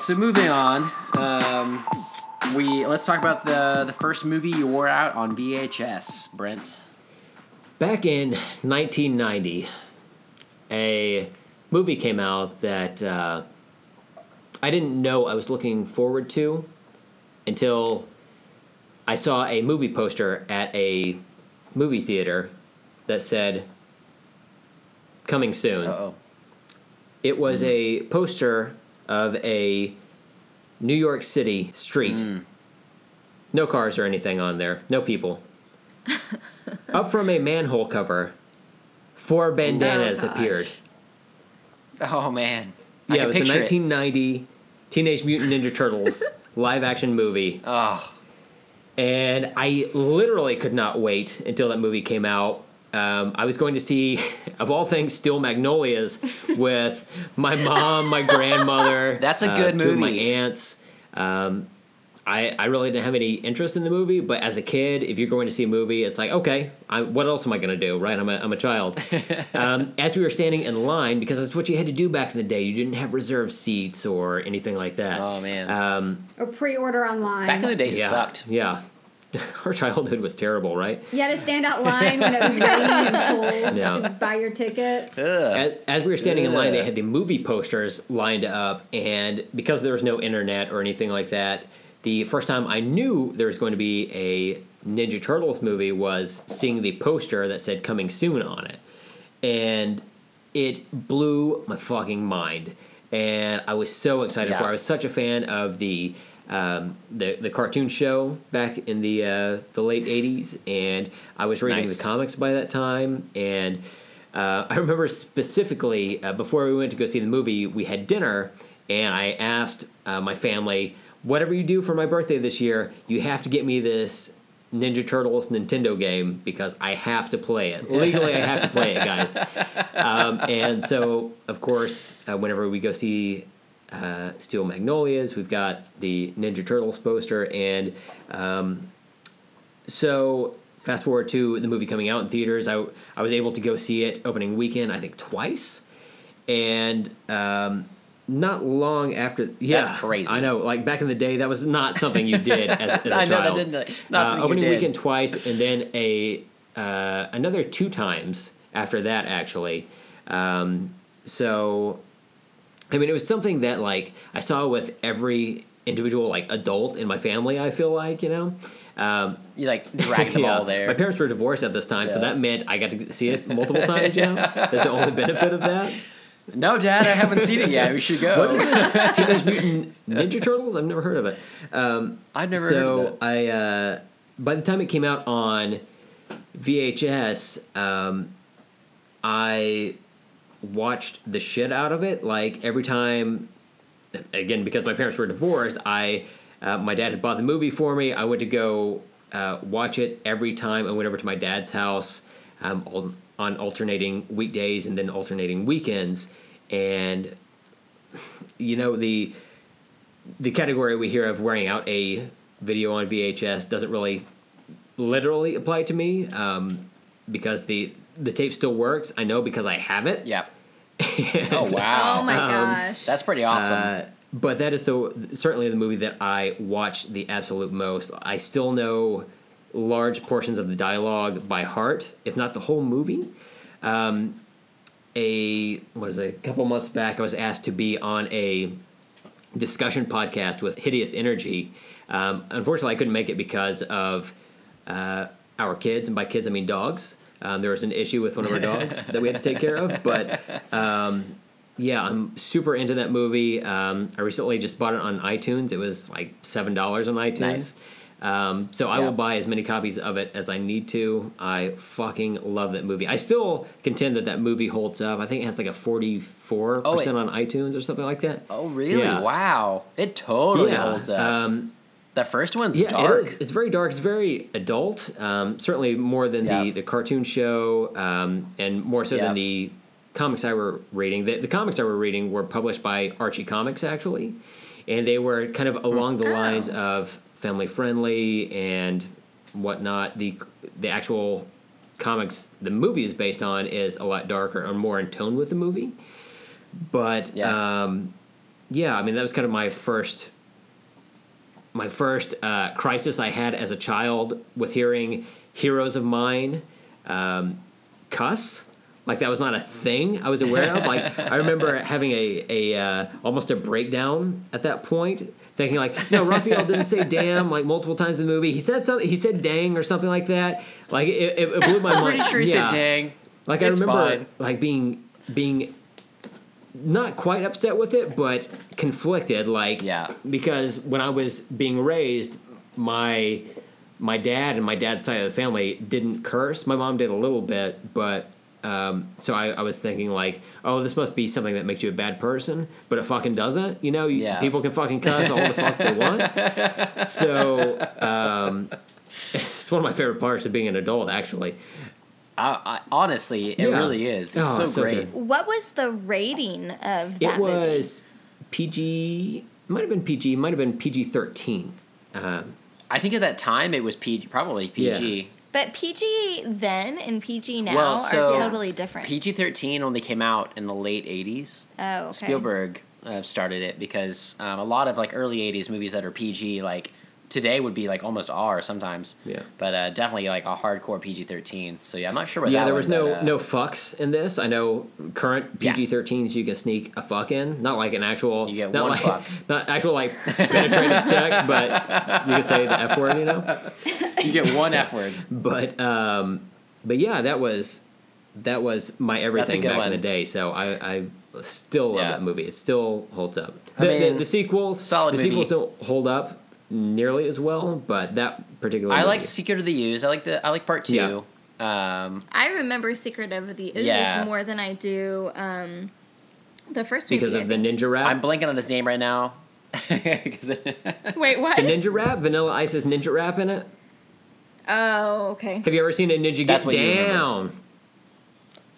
so moving on. Um, we let's talk about the the first movie you wore out on VHS, Brent. Back in 1990, a movie came out that uh, I didn't know I was looking forward to until I saw a movie poster at a movie theater that said "Coming soon." oh. It was a poster of a New York City street. Hmm. No cars or anything on there. No people. Up from a manhole cover, four oh, bandanas gosh. appeared. Oh man. I yeah, can it was the picture it. 1990 Teenage Mutant Ninja Turtles live action movie. Oh, And I literally could not wait until that movie came out. Um, I was going to see, of all things, Steel Magnolias with my mom, my grandmother. That's a uh, good two of my aunts. Um, I, I really didn't have any interest in the movie, but as a kid, if you're going to see a movie, it's like, okay, I, what else am I going to do, right? I'm a, I'm a child. um, as we were standing in line, because that's what you had to do back in the day, you didn't have reserved seats or anything like that. oh man. Um, Or pre-order online. Back in the day, yeah, sucked. Yeah. Our childhood was terrible, right? you had to stand out line when it was raining and cold Yeah. to buy your tickets. As, as we were standing in line, they had the movie posters lined up, and because there was no internet or anything like that, the first time I knew there was going to be a Ninja Turtles movie was seeing the poster that said "Coming Soon" on it, and it blew my fucking mind. And I was so excited for. it. I was such a fan of the um, the the cartoon show back in the uh, the late '80s, and I was reading Nice. the comics by that time, and uh, I remember specifically uh, before we went to go see the movie, we had dinner, and I asked uh, my family, "Whatever you do for my birthday this year, you have to get me this." Ninja Turtles Nintendo game because I have to play it. Legally, I have to play it, guys. Um, and so, of course, uh, whenever we go see uh, Steel Magnolias, we've got the Ninja Turtles poster, and um, so fast forward to the movie coming out in theaters. I I was able to go see it opening weekend, I think twice, and um, not long after. Yeah, That's crazy. I know. Like back in the day, that was not something you did as, as a I know that didn't. Not Uh, opening weekend twice, and then a uh, another two times after that. Actually, um, so I mean, it was something that like I saw with every individual like adult in my family. I feel like you know. Um, You like drag them yeah. all there. My parents were divorced at this time, so that meant I got to see it multiple times. You know, that's the only benefit of that. no, Dad, I haven't seen it yet. We should go. What is this? Teenage Mutant Ninja Turtles? I've never heard of it. Um, I've never so heard of it. I, uh, by the time it came out on VHS, um, I watched the shit out of it. Like every time, again because my parents were divorced, I uh, my dad had bought the movie for me. I went to go uh, watch it every time. I went over to my dad's house um, on, alternating weekdays and then alternating weekends, and you know the the category we hear of wearing out a video on VHS doesn't really literally apply to me um, because the the tape still works. I know because I have it. yeah. Oh wow. Oh my gosh. That's pretty awesome. Uh, but that is the certainly the movie that I watch the absolute most. I still know large portions of the dialogue by heart, if not the whole movie. Um, a what is it? A couple months back, I was asked to be on a discussion podcast with Hideous Energy. Um, unfortunately, I couldn't make it because of uh, our kids, and by kids I mean dogs. Um, there was an issue with one of our dogs that we had to take care of, but um, yeah, I'm super into that movie. Um, I recently just bought it on iTunes. It was like seven dollars on iTunes. Nice. Um, so I will buy as many copies of it as I need to. I fucking love that movie. I still contend that that movie holds up. I think it has like a 44% Oh, it- on iTunes or something like that. oh really? yeah. Wow. It totally yeah. holds up. That first one's yeah, dark. it is. It's very dark. It's very adult. Um, certainly more than Yeah. the, the cartoon show, um, and more so Yeah. than the comics I were reading. The, the comics I were reading were published by Archie Comics, actually, and they were kind of along the lines of family friendly and whatnot. The the actual comics the movie is based on is a lot darker and more in tone with the movie. But Yeah. um, yeah, I mean that was kind of my first my first uh, crisis I had as a child with hearing heroes of mine um, cuss. Like that was not a thing I was aware of. Like I remember having a a uh, almost a breakdown at that point, thinking like, no, Raphael didn't say damn like multiple times in the movie. He said something. He said dang or something like that. Like it, it, it blew my mind. Pretty sure he Yeah. said dang. Like It's I remember, fine. like being being not quite upset with it, but conflicted. Like Yeah. because when I was being raised, my my dad and my dad's side of the family didn't curse. My mom did a little bit, but. Um, so I, I was thinking like, oh, this must be something that makes you a bad person, but it fucking doesn't. You know, You- Yeah. people can fucking cuss all the fuck they want. So um, it's one of my favorite parts of being an adult, actually. I, I, honestly, it Yeah. really is. It's Oh, so, so great. good. What was the rating of that It was PG. Might have been PG. Might have been PG thirteen. Um, I think at that time it was PG, probably PG. movie? But PG then and PG now Well, so are totally different. PG thirteen only came out in the late '80s. oh, okay. Spielberg uh, started it because um, a lot of like early '80s movies that are PG, like today, would be like almost R sometimes. Yeah. But uh, definitely like a hardcore PG thirteen. So yeah, I'm not sure what. yeah, that there one, was no uh, no fucks in this. I know current. PG thirteens you can sneak a fuck in, not like an actual. You get not one like, fuck. Not actual like penetrative sex, but you can say the f word, you know. You get one F word. But um, but yeah, that was that was my everything back in the day. So I, I still love Yeah. that movie. It still holds up. I The, the, mean, the sequels, solid the movie. sequels don't hold up nearly as well, but that particular I movie, like Secret of the Ooze. I like the I like part two. Yeah. I Um, remember Secret of the Ooze Yeah. more than I do um, the first movie. because I of the think. ninja rap. I'm blanking on his name right now. 'Cause it- Wait, what? the ninja rap, Vanilla Ice's ninja rap in it. oh, okay. Have you ever seen a ninja That's get what down?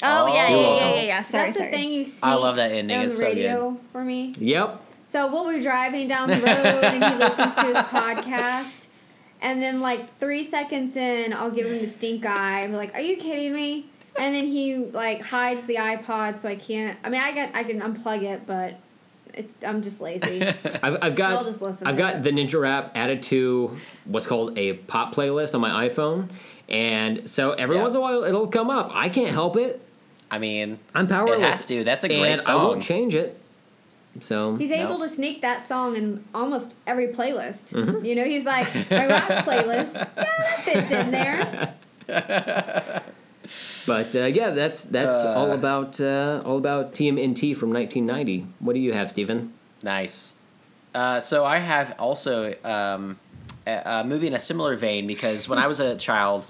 Oh, yeah, Oh. yeah, yeah, yeah, yeah. Sorry, That's sorry. the thing you see. I love that ending. On It's the so good. for me. Yep. So we'll be driving down the road and he listens to his podcast. And then like three seconds in, I'll give him the stink eye. I'm like, "Are you kidding me?" And then he like hides the iPod, so I can't. I mean, I got I can unplug it, but it's, I'm just lazy. I've, I've got We'll just listen I've got it. the ninja rap added to what's called a pop playlist on my iPhone, and so every Yeah. once in a while it'll come up. I can't help it. I mean, I'm powerless. it has to. That's a great and song. I won't change it. So He's able Nope. to sneak that song in almost every playlist. Mm-hmm. You know, he's like, my rock playlist, yeah, that fits in there. But uh, yeah, that's that's Uh. all about uh, all about TMNT from 1990. What do you have, Stephen? Nice. Uh, so I have also um, a, a movie in a similar vein because when I was a child,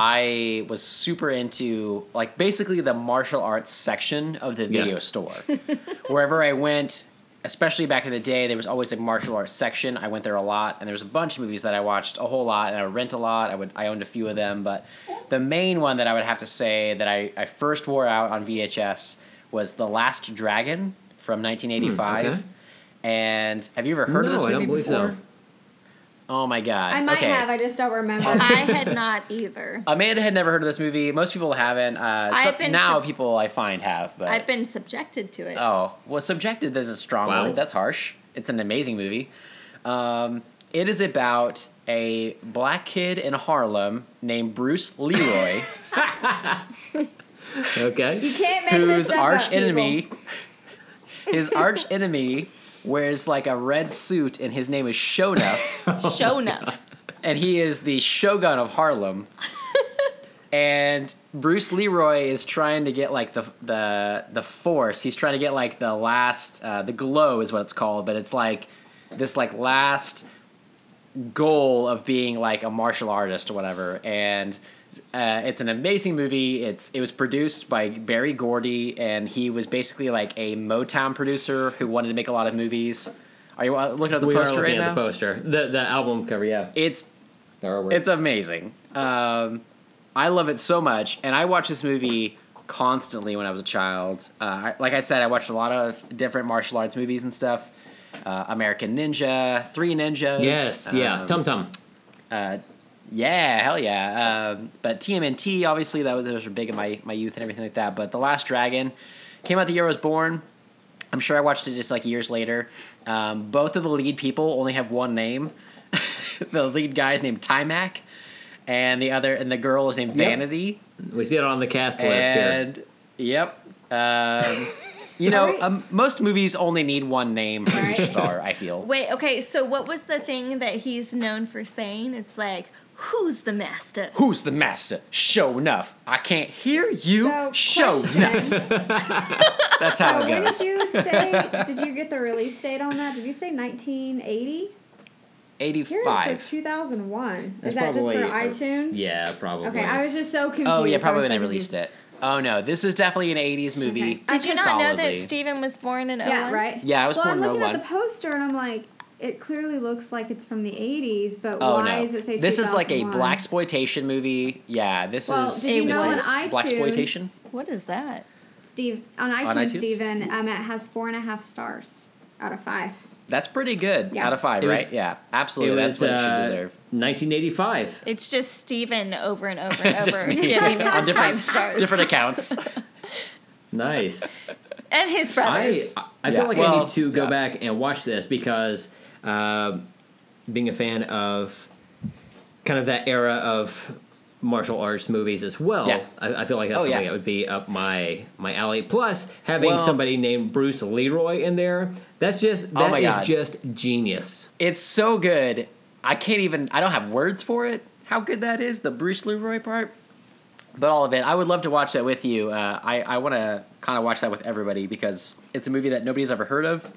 I was super into like basically the martial arts section of the video Yes. store. Wherever I went, especially back in the day, there was always a martial arts section. I went there a lot, and there was a bunch of movies that I watched a whole lot, and I would rent a lot. I would I owned a few of them, but the main one that I would have to say that I, I first wore out on VHS was The Last Dragon from 1985. Hmm, okay. And have you ever heard no, of this movie I don't believe before? so. Oh my god! I might okay. have, I just don't remember. I had not either. Amanda had never heard of this movie. Most people haven't. Uh, so I've been now sub- people I find have, but I've been subjected to it. Oh, well, subjected is a strong Wow. word. That's harsh. It's an amazing movie. Um, it is about a black kid in Harlem named Bruce Leroy, Okay. you can't make this whose stuff arch up, people. enemy, his arch enemy, wears like a red suit, and his name is Shonuff, Show enough. and he is the Shogun of Harlem. and Bruce Leroy is trying to get like the the the force. He's trying to get like the last uh, the glow is what it's called, but it's like this like last goal of being like a martial artist or whatever. And uh, it's an amazing movie. It's it was produced by Berry Gordy, and he was basically like a Motown producer who wanted to make a lot of movies. Are you uh, looking at the we are poster looking right at now? the poster, the the album cover. Yeah, It's it's amazing. Um, I love it so much, and I watched this movie constantly when I was a child. Uh, I, like I said, I watched a lot of different martial arts movies and stuff. Uh, American Ninja, Three Ninjas. yes, yeah. um, Tum Tum. uh, yeah, hell yeah. Um, but TMNT, obviously, that was those were big in my, my youth and everything like that. But The Last Dragon came out the year I was born. I'm sure I watched it just like years later. Um, both of the lead people only have one name. the lead guy is named Taimak, and the other and the girl is named Yep. Vanity. We see it on the cast list here. Yep, um, you know, Alright. um, most movies only need one name for each Right. star. I feel. Wait, okay, so what was the thing that he's known for saying? It's like, who's the master? Who's the master? Show enough. I can't hear you. So, Show question. enough. That's how So it when goes. did you say? Did you get the release date on that? Did you say 1980? Here it says Eighty-five. 2001. That's Is that just for probably, iTunes? Yeah, probably. Okay, I was just so confused. Oh yeah, I was probably when so they released confused. it. Oh no, this is definitely an '80s movie. Okay. Did you not know that Solidly. Stephen was born in 01? Yeah, oh right. Yeah, I was well, born I'm in looking at the oh poster and I'm like, it clearly looks like it's from the 80s, but Oh why no, does it say this is like a black exploitation movie. Yeah, this Well, is. did you know on was iTunes? blaxploitation? What is that? Steve on iTunes, iTunes? Stephen, um, it has four and a half stars out of five. That's pretty good Yeah. out of five, It right? was- yeah, It absolutely. That's was what it should uh, deserve. 1985. It's just Stephen over and over and just over me giving on different five stars. different accounts. Nice. and his brothers. I I Yeah. feel like I need to go yeah. back and watch this because um, being a fan of kind of that era of martial arts movies as well, Yeah. I, I feel like that's Oh, something yeah. that would be up my my alley. Plus, having Well- somebody named Bruce Leroy in there, that's just Oh that my is God. just genius. It's so good. I can't even. I don't have words for it. How good that is. The Bruce Leroy part. But all of it. I would love to watch that with you. Uh, I I want to kind of watch that with everybody because it's a movie that nobody's ever heard of.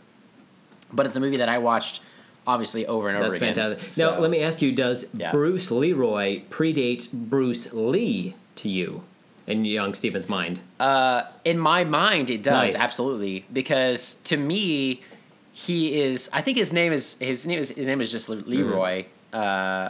But it's a movie that I watched obviously over and over That's again. fantastic. So- Now, let me ask you: Does Yeah. Bruce Leroy predate Bruce Lee to you in young Stephen's mind? Uh, in my mind, it does Nice. absolutely because to me, he is. I think his name is his name is his name is just Le- Leroy. Uh,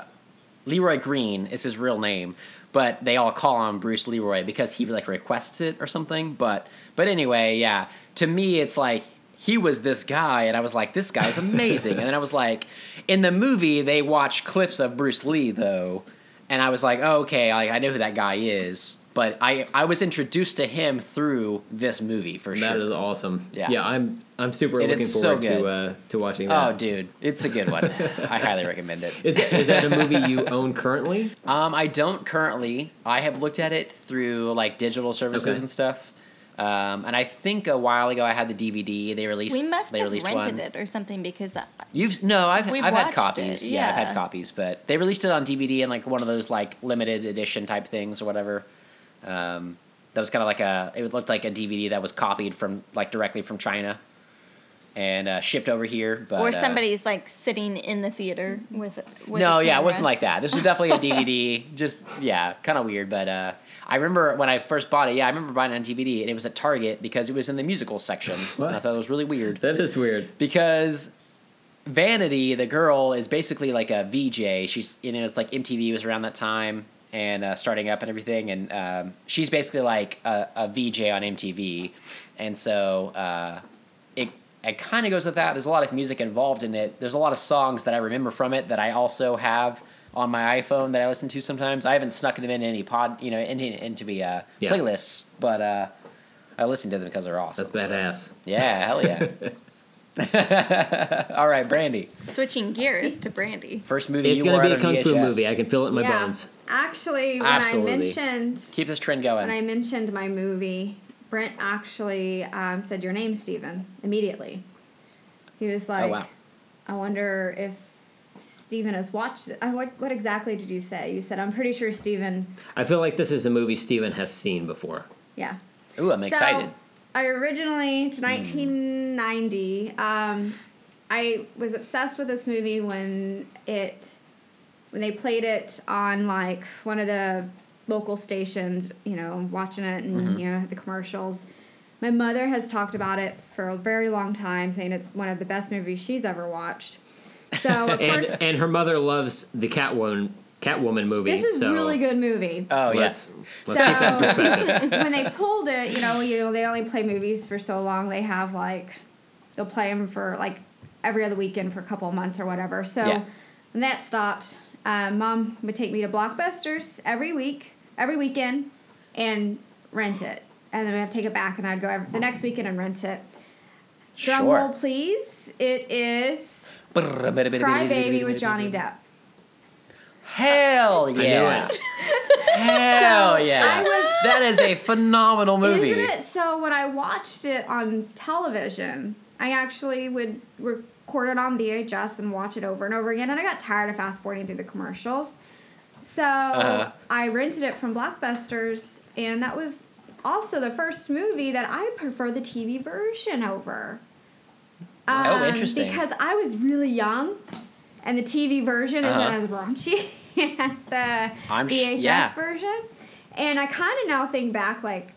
Leroy Green is his real name, but they all call him Bruce Leroy because he like requests it or something. But but anyway, yeah. To me, it's like he was this guy, and I was like, this guy's amazing. and then I was like, in the movie, they watch clips of Bruce Lee though, and I was like, oh, okay, like I know who that guy is. But I, I was introduced to him through this movie for That sure. That is awesome. Yeah. yeah, I'm I'm super It looking is so forward to uh, to watching that. Oh, dude, it's a good one. I highly recommend it. Is that, is that a movie you own currently? Um, I don't currently. I have looked at it through like digital services Okay. and stuff. Um, and I think a while ago I had the DVD. They released. we must they have released rented one. it or something because I- You've no, I've I've had copies. it, Yeah. I've had copies, but they released it on DVD and like one of those like limited edition type things or whatever. Um, that was kind of like a. It looked like a DVD that was copied from like directly from China, and uh, shipped over here. But or uh, somebody's like sitting in the theater with. with no, yeah, it wasn't like that. This was definitely a DVD. just yeah, kind of weird. But uh, I remember when I first bought it. Yeah, I remember buying it on DVD, and it was at Target because it was in the musical section. I thought it was really weird That is weird. because Vanity, the girl, is basically like a VJ. She's you know it's like MTV was around that time and uh, starting up and everything, and um, she's basically like a, a VJ on MTV, and so uh, it it kind of goes with that. There's a lot of music involved in it. There's a lot of songs that I remember from it that I also have on my iPhone that I listen to sometimes. I haven't snuck them in any pod, you know, into into the uh, Yeah. playlists, but uh, I listen to them because they're awesome. That's so- badass. Yeah, hell yeah. All right, Brandy. Switching gears to Brandy. First movie It's you gonna wore be a on kung fu movie. I can feel it in my yeah. bones. Actually, when Absolutely. I mentioned Keep this trend going. when I mentioned my movie, Brent actually um, said your name, Steven, immediately. He was like, Oh, wow. I wonder if Steven has watched it. What, what exactly did you say? You said, I'm pretty sure Steven, I feel like this is a movie Steven has seen before. yeah. Ooh, I'm excited. I originally, Hmm. it's 1990. Um, I was obsessed with this movie when it, when they played it on like one of the local stations. You know, watching it and Mm-hmm. you know the commercials. My mother has talked about it for a very long time, saying it's one of the best movies she's ever watched. So of And course, and her mother loves the Catwoman Catwoman movie. this is so a really good movie. oh, Let's yes. let's keep that perspective. when they pulled it, you know, you know, they only play movies for so long. They have like, they'll play them for like every other weekend for a couple of months or whatever. So Yeah. when that stopped, um, mom would take me to Blockbusters every week, every weekend, and rent it. And then we have to take it back, and I'd go every, the next weekend and rent it. Drum Sure. roll, please. It is Cry Baby with Johnny Depp. Hell knew yeah! it. Hell So, yeah! I was- that is a phenomenal movie. Isn't it? So when I watched it on television, I actually would record it on VHS and watch it over and over again, and I got tired of fast forwarding through the commercials. So Uh-huh. I rented it from Blockbusters, and that was also the first movie that I prefer the TV version over. Oh, interesting. Because I was really young, and the TV version Uh-huh. isn't as raunchy as the I'm sh- yeah. version. And I kind of now think back, like,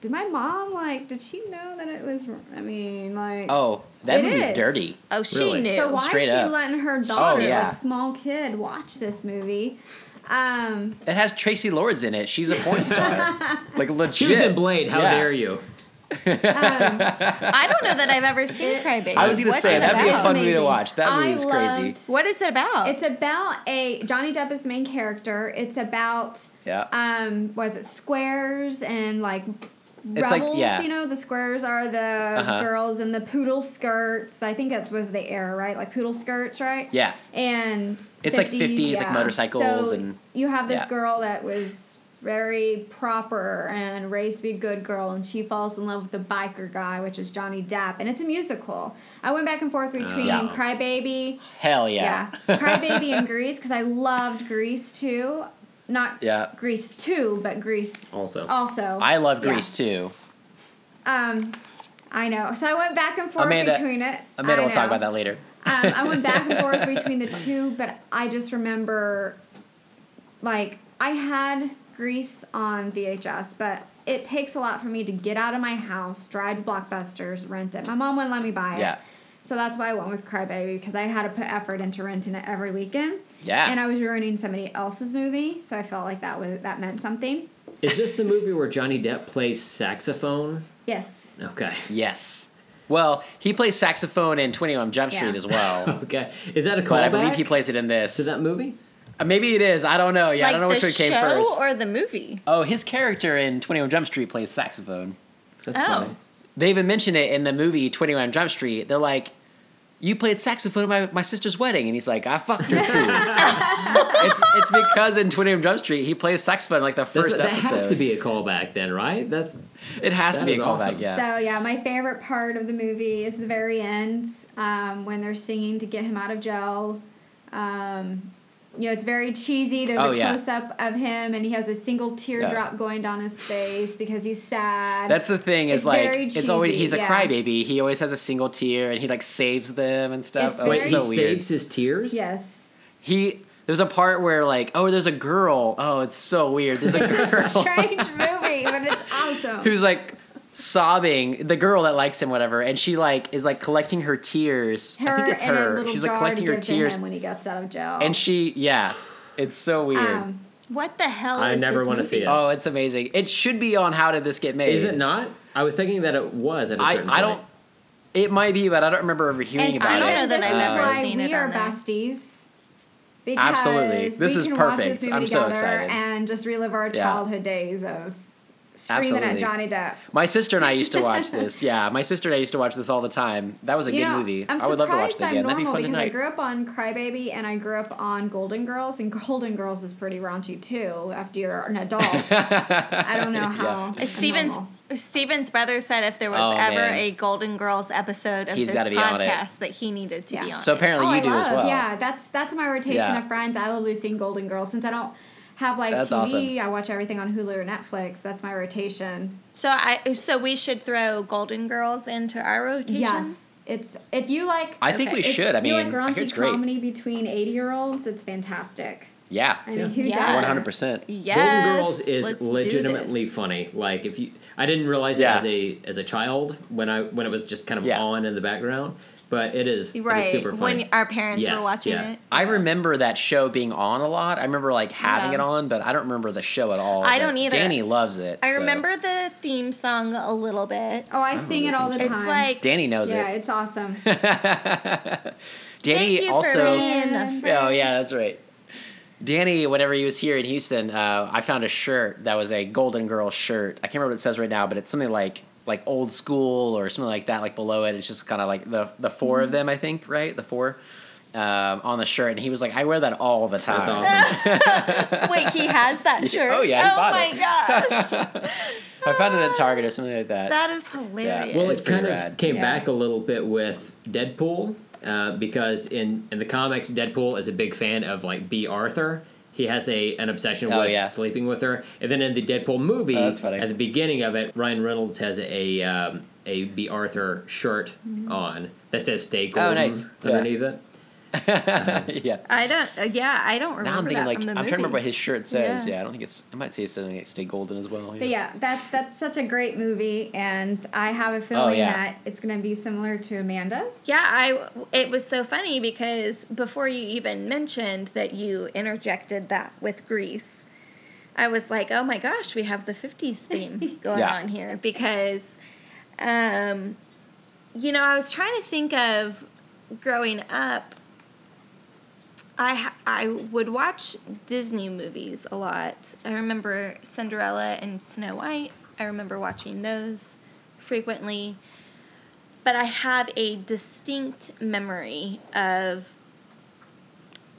did my mom like? Did she know that it was? I mean, like. Oh, that It movie's is. dirty. Oh, she Really? knew. So why straight is she up. letting her daughter, yeah. like small kid, watch this movie? Um, It has Traci Lords in it. She's a porn star. like legit. She was in Blade. How Yeah. dare you? I don't know that I've ever seen Crybaby. I was gonna say it that'd be a about? fun movie to watch. That I movie's crazy. What is it about? It's about a Johnny Depp is the main character. It's about Yeah. um, was it squares and like It's like- rebels? yeah. You know, the squares are the Uh-huh. girls in the poodle skirts. I think that was the era, right? Like poodle skirts, right? Yeah. and It's like 50s, like motorcycles so and- you have this yeah. girl that was very proper and raised to be a good girl and she falls in love with the biker guy which is johnny depp and it's a musical i went back and forth between Yeah. crybaby Hell yeah. yeah, crybaby and grease because i loved grease too not Yeah. grease 2 but grease Also. also I love Yeah. Grease too. um i know so i went back and forth Amanda- between it Amanda I will talk about that later. um, I went back and forth between the two, but I just remember, like, I had Grease on VHS, but it takes a lot for me to get out of my house, drive to Blockbusters, rent it. My mom wouldn't let me buy it. Yeah. So that's why I went with Crybaby because I had to put effort into renting it every weekend. Yeah. And I was ruining somebody else's movie, so I felt like that was that meant something. Is this the movie where Johnny Depp plays saxophone? Yes. Okay. Yes. Well, he plays saxophone in 21 Jump Street Yeah. as well. Okay. Is that a callback? but I believe he plays it in this. to that movie? Uh, Maybe it is. I don't know. Yeah, I don't know which one came show first. or the movie? oh, his character in 21 Jump Street plays saxophone. That's Oh. funny. They even mention it in the movie 21 Jump Street. They're like, you played saxophone at my, my sister's wedding. And he's like, I fucked her too. it's, it's because in 21 Jump Street, he plays saxophone like the That's, first that episode. has to be a callback then, right? That's It has to be a callback, awesome. yeah. So yeah, my favorite part of the movie is the very end um, when they're singing to get him out of jail. Um, you know, it's very cheesy. There's Oh, a yeah. close up of him, and he has a single teardrop going down his face because he's sad. That's the thing is It's like very it's always he's a yeah. crybaby. He always has a single tear and he like saves them and stuff. It's oh, wait. it's He so weird. saves his tears. yes. He there's a part where like oh there's a girl. Oh, it's so weird. There's a It's a girl strange movie, but it's awesome. who's like sobbing. The girl that likes him, whatever, and she like is like collecting her tears. her I think it's her. She's like collecting her tears, when he gets out of jail. and she yeah, it's so weird. um, What the hell I is never wanna see it. oh, it's amazing. It should be on How Did This Get Made? Is it not? I was thinking that it was at a I certain I point. don't. It might be, but I don't remember ever hearing and about Steven, it. know that I've is ever why seen we it are besties. Because Absolutely. This we is can watch perfect. this movie I'm so excited. And just relive our Yeah. childhood days of screaming Absolutely. at Johnny Depp. My sister and I used to watch this. Yeah, my sister and I used to watch this all the time. That was a You good know, movie. I'm I would love to watch surprised it I'm again. That'd be normal fun because I grew up on Crybaby and I grew up on Golden Girls, and Golden Girls is pretty raunchy too. After you're an adult, I don't know how. Uh, Steven's. Steven's brother said if there was Oh, ever man. a Golden Girls episode of He's this be podcast that he needed to be on. So apparently oh, you I do love, as well. Yeah, that's that's my rotation Yeah. of friends. I love Lucy and Golden Girls since I don't have like That's TV. awesome. I watch everything on Hulu or Netflix. That's my rotation. So I so we should throw Golden Girls into our rotation. Yes, it's if you like. I think we if should. I you mean, like I hear raunchy it's great. comedy between eighty year olds. It's fantastic. Yeah, I mean, who Yeah. does? one hundred percent. Yes. Golden Girls let's is legitimately funny. Like if you, I didn't realize Yeah. it as a as a child when I when it was just kind of Yeah. on in the background, but it is it is Right super funny. when our parents Yes, were watching yeah. it. I remember that show being on a lot. I remember like having Yeah. it on, but I don't remember the show at all. I don't either. Danny loves it. I so- remember the theme song a little bit. Oh, I sing it all the time. it's time. like Danny knows yeah, it. Yeah, it's awesome. Danny thank you also. for being a. Oh yeah, that's right. Danny, whenever he was here in Houston, uh, I found a shirt that was a Golden Girl shirt. I can't remember what it says right now, but it's something like like old school or something like that. Like below it, it's just kind of like the the 4 Mm-hmm. of them. I think right, the four um, on the shirt, and he was like, I wear that all the time. That's awesome. Wait, he has that shirt. Oh, yeah, he oh bought my it. gosh, I found it at Target or something like that. that is hilarious. Well, It's it kind rad. of came Yeah. back a little bit with Deadpool, uh, because in in the comics, Deadpool is a big fan of like Bea Arthur. He has a an obsession Oh, with yeah. sleeping with her, and then in the Deadpool movie, Oh, that's funny. at the beginning of it, Ryan Reynolds has a um, a Bea Arthur shirt on that says "Stay Golden" Oh, nice. Yeah. underneath it. yeah. I don't. Uh, yeah, I don't remember Now I'm thinking like I'm movie. trying to remember what his shirt says. Yeah. Yeah, I don't think it's. I might say it's something like "Stay Golden" as well. But yeah, that that's such a great movie, and I have a feeling Oh, yeah. that it's gonna be similar to Amanda's. Yeah, I. It was so funny because before you even mentioned that you interjected that with Grease, I was like, oh my gosh, we have the '50s theme going Yeah. on here because, um, you know, I was trying to think of growing up. I I would watch Disney movies a lot. I remember Cinderella and Snow White. I remember watching those frequently. But I have a distinct memory of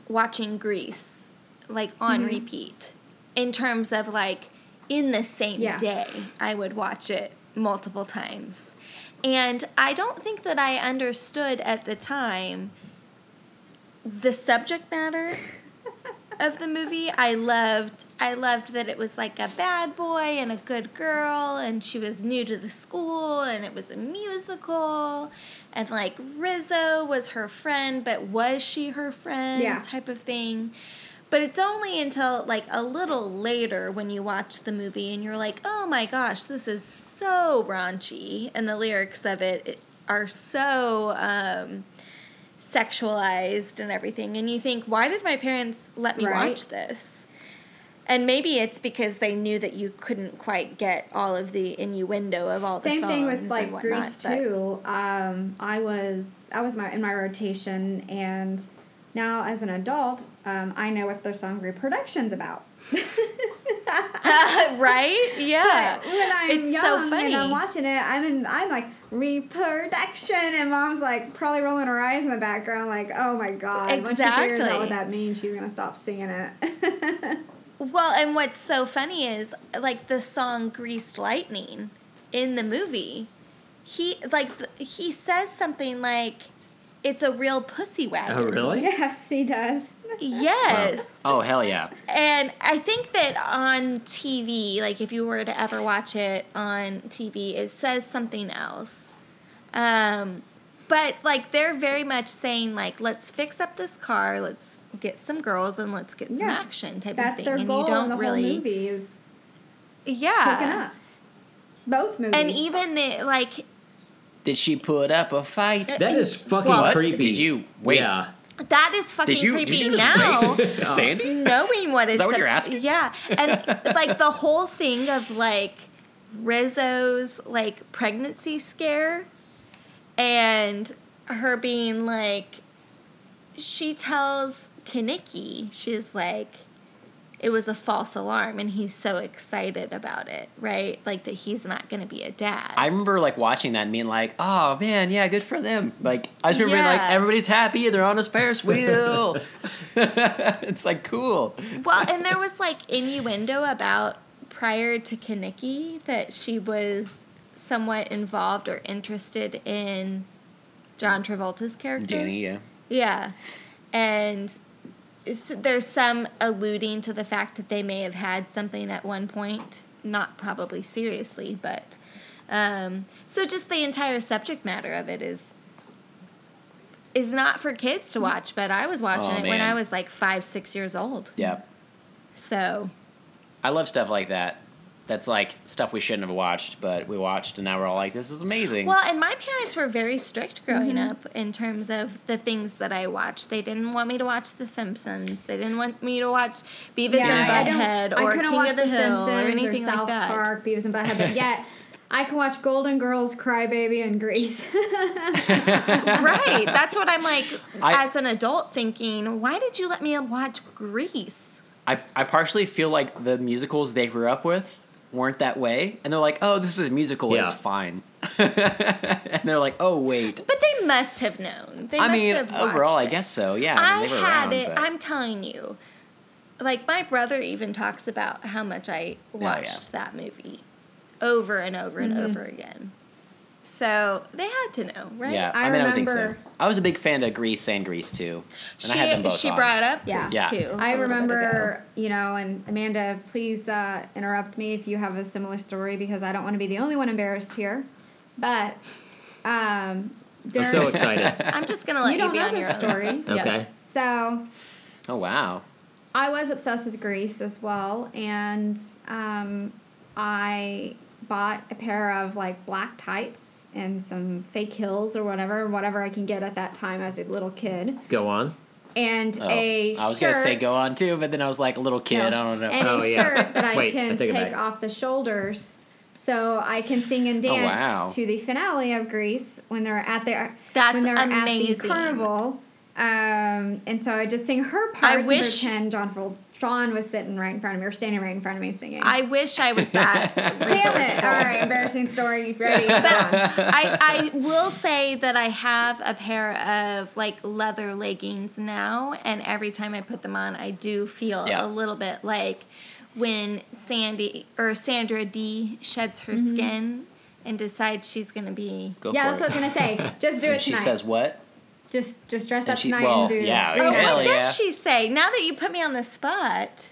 watching Grease like on mm-hmm. repeat in terms of like in the same Yeah. day I would watch it multiple times. And I don't think that I understood at the time the subject matter of the movie. I loved I loved that it was like a bad boy and a good girl and she was new to the school and it was a musical and like Rizzo was her friend but was she her friend Yeah. type of thing. But it's only until like a little later when you watch the movie and you're like, "Oh my gosh, this is so raunchy." And the lyrics of it are so um sexualized and everything and you think why did my parents let me Right. watch this and maybe it's because they knew that you couldn't quite get all of the innuendo of all the Same songs thing with like whatnot, Grease too. Um, I was I was my in my rotation, and now as an adult, um, I know what the song "Reproduction's" about. right yeah But when I'm It's so young funny. and I'm watching it, I'm in I'm like reproduction, and mom's like probably rolling her eyes in the background, like, oh my god. When she figures out what that means, she's gonna stop singing it. Well, and what's so funny is like the song "Greased Lightning" in the movie. He like th- he says something like, "It's a real pussy wagon." Oh, really? yes, he does. Yes. Oh hell yeah! And I think that on TV, like if you were to ever watch it on TV, it says something else. Um, but like they're very much saying like, let's fix up this car, let's get some girls, and let's get some Yeah. action type That's of thing. their and goal you don't in the really, whole movie is yeah. up. Both movies. And even the like Did she put up a fight? That is fucking Well- creepy. Did you wait? Yeah. that is fucking Did you? creepy Did you just now. rape Sandy? knowing what it's that what a- you're asking? Yeah, and like the whole thing of like Rizzo's like pregnancy scare, and her being like, she tells Kenickie, she's like, it was a false alarm, and he's so excited about it, right? Like that he's not going to be a dad. I remember like watching that and being like, "Oh man, yeah, good for them." Like I just remember being like, "Everybody's happy. They're on a Ferris wheel." it's like cool. well, and there was like innuendo about prior to Kenickie that she was somewhat involved or interested in John Travolta's character. Danny, yeah. Yeah. And s there's some alluding to the fact that they may have had something at one point, not probably seriously, but um, so just the entire subject matter of it is is not for kids to watch, but I was watching Oh, it when. I was like 5, 6 years old. Yep. So, I love stuff like that. That's like stuff we shouldn't have watched, but we watched, and now we're all like, "This is amazing." well, and my parents were very strict growing Mm-hmm. up in terms of the things that I watched. They didn't want me to watch The Simpsons. They didn't want me to watch Beavis Yeah, and don't. Butthead I or couldn't King watch of the, The Hill Simpsons or anything or like that. Park, Beavis and Butthead, but yet I can watch Golden Girls, Crybaby, and Grease. right. That's what I'm like I- as an adult thinking, why did you let me watch Grease? I I partially feel like the musicals they grew up with weren't that way, and they're like, "Oh, this is a musical. Yeah. It's fine." and they're like, "Oh, wait." But they must have known. They I must mean, have overall, I guess so. Yeah, I, I, mean, they had around, it. but- I'm telling you, like my brother even talks about how much I Oh, yeah. watched that movie over and over and Mm-hmm. over again. So they had to know, right? Yeah, I I, mean, I don't think so. remember- I was a big fan of Grease and Grease too, and she I had them both she on. brought up Yeah. Grease, Yeah. too. I remember, you know, and Amanda, please uh, interrupt me if you have a similar story because I don't want to be the only one embarrassed here. But um, I'm so excited. I'm just gonna let you you, don't be know on your this own. story. Okay. So Oh wow! I was obsessed with Grease as well, and um, I bought a pair of like black tights and some fake heels or whatever, whatever I can get at that time as a little kid, Go on. and Oh, a I was shirt. gonna say go on too, but then I was like a little kid. I don't know. And Oh, a yeah. shirt that I Wait, I can take take off the shoulders. So I can sing and dance Oh, wow. to the finale of Grease when they're at their That's when they're at amazing. the carnival. Um, and so I just sing her parts wish- and pretend John Fol- John was sitting right in front of me or standing right in front of me singing. I wish I was that Damn it! All right, embarrassing story. Ready? But I, I will say that I have a pair of like leather leggings now, and every time I put them on, I do feel Yeah. a little bit like when Sandy or Sandra Dee sheds her Mm-hmm. skin and decides she's gonna be. Go yeah, for that's what I was gonna say. Just do it And she tonight. says what? Just just dress And up she- tonight well, and do yeah, it. Oh, Hell what yeah. does she say? Now that you put me on the spot.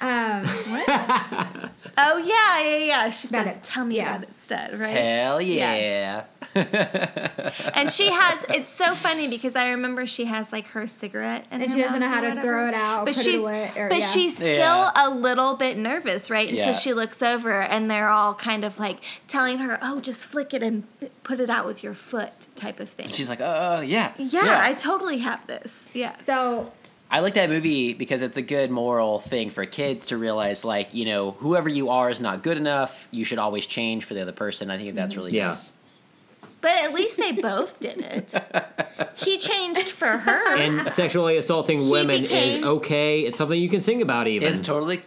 Um, what? Oh yeah, yeah, yeah. She About says, it. "Tell me Yeah. about it, stud." Right? Hell Yeah. yeah! And she has it's so funny because I remember she has like her cigarette in And her she doesn't know how to whatever. throw it out, But she's away, or- but yeah. she's still Yeah. a little bit nervous, right? And Yeah. so she looks over and they're all kind of like telling her, "Oh, just flick it and put it out with your foot," type of thing. She's like, uh, yeah, yeah, I totally have this. Yeah. so I like that movie because it's a good moral thing for kids to realize, like, you know, whoever you are is not good enough. You should always change for the other person. I think that's really Yeah. nice. But at least they both did it. He changed for her. And sexually assaulting He women became- is okay. It's something you can sing about even. It's totally,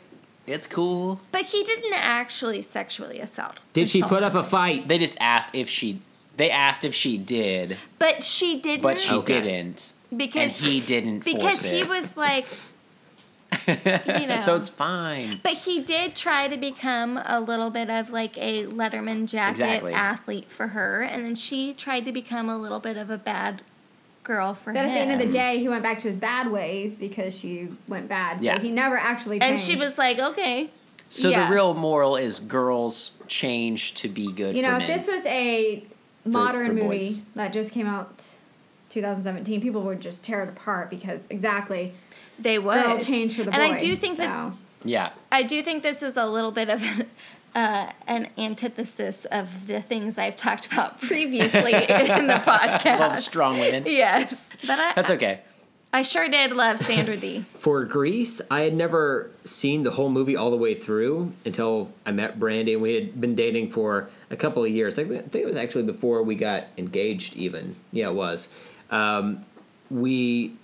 it's cool. but he didn't actually sexually assault. Did she put up a fight? They just asked if she. They asked if she did, But she didn't. but she Okay. didn't, because and he didn't. because force he it. was like you know so it's fine. but he did try to become a little bit of like a letterman jacket Exactly. athlete for her and then she tried to become a little bit of a bad girl for But him But at the end of the day, he went back to his bad ways because she went bad. So Yeah. he never actually and she was like okay So yeah. the real moral is girls change to be good. you for know, men. if this was a modern for movie boys. that just came out 2017, people would just tear it apart because exactly they would girl change for the boy. and i do think so. that yeah, i do think this is a little bit of an uh, an antithesis of the things I've talked about previously in the podcast. love strong women. Yes, but I, That's okay. I sure did love Sandra Dee. For Grease, I had never seen the whole movie all the way through until I met Brandy, and we had been dating for a couple of years. I think, I think it was actually before we got engaged, even. Yeah, it was. Um, we,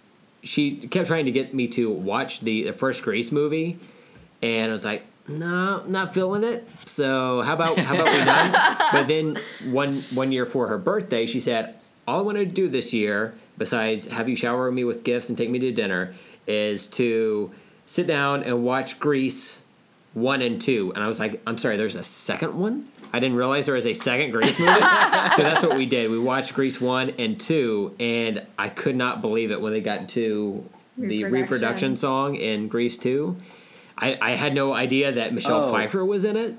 she kept trying to get me to watch the, the first Grease movie, and I was like, no, not feeling it. So how about how about we not? but then one one year for her birthday, she said, "All I wanted to do this year, besides have you shower me with gifts and take me to dinner, is to sit down and watch Grease one and two. And I was like, I'm sorry, there's a second one. I didn't realize there was a second Grease movie. so that's what we did. We watched Grease one and two, and I could not believe it when they got to the Reproduction. reproduction song in Grease two. I, I had no idea that Michelle Oh. Pfeiffer was in it.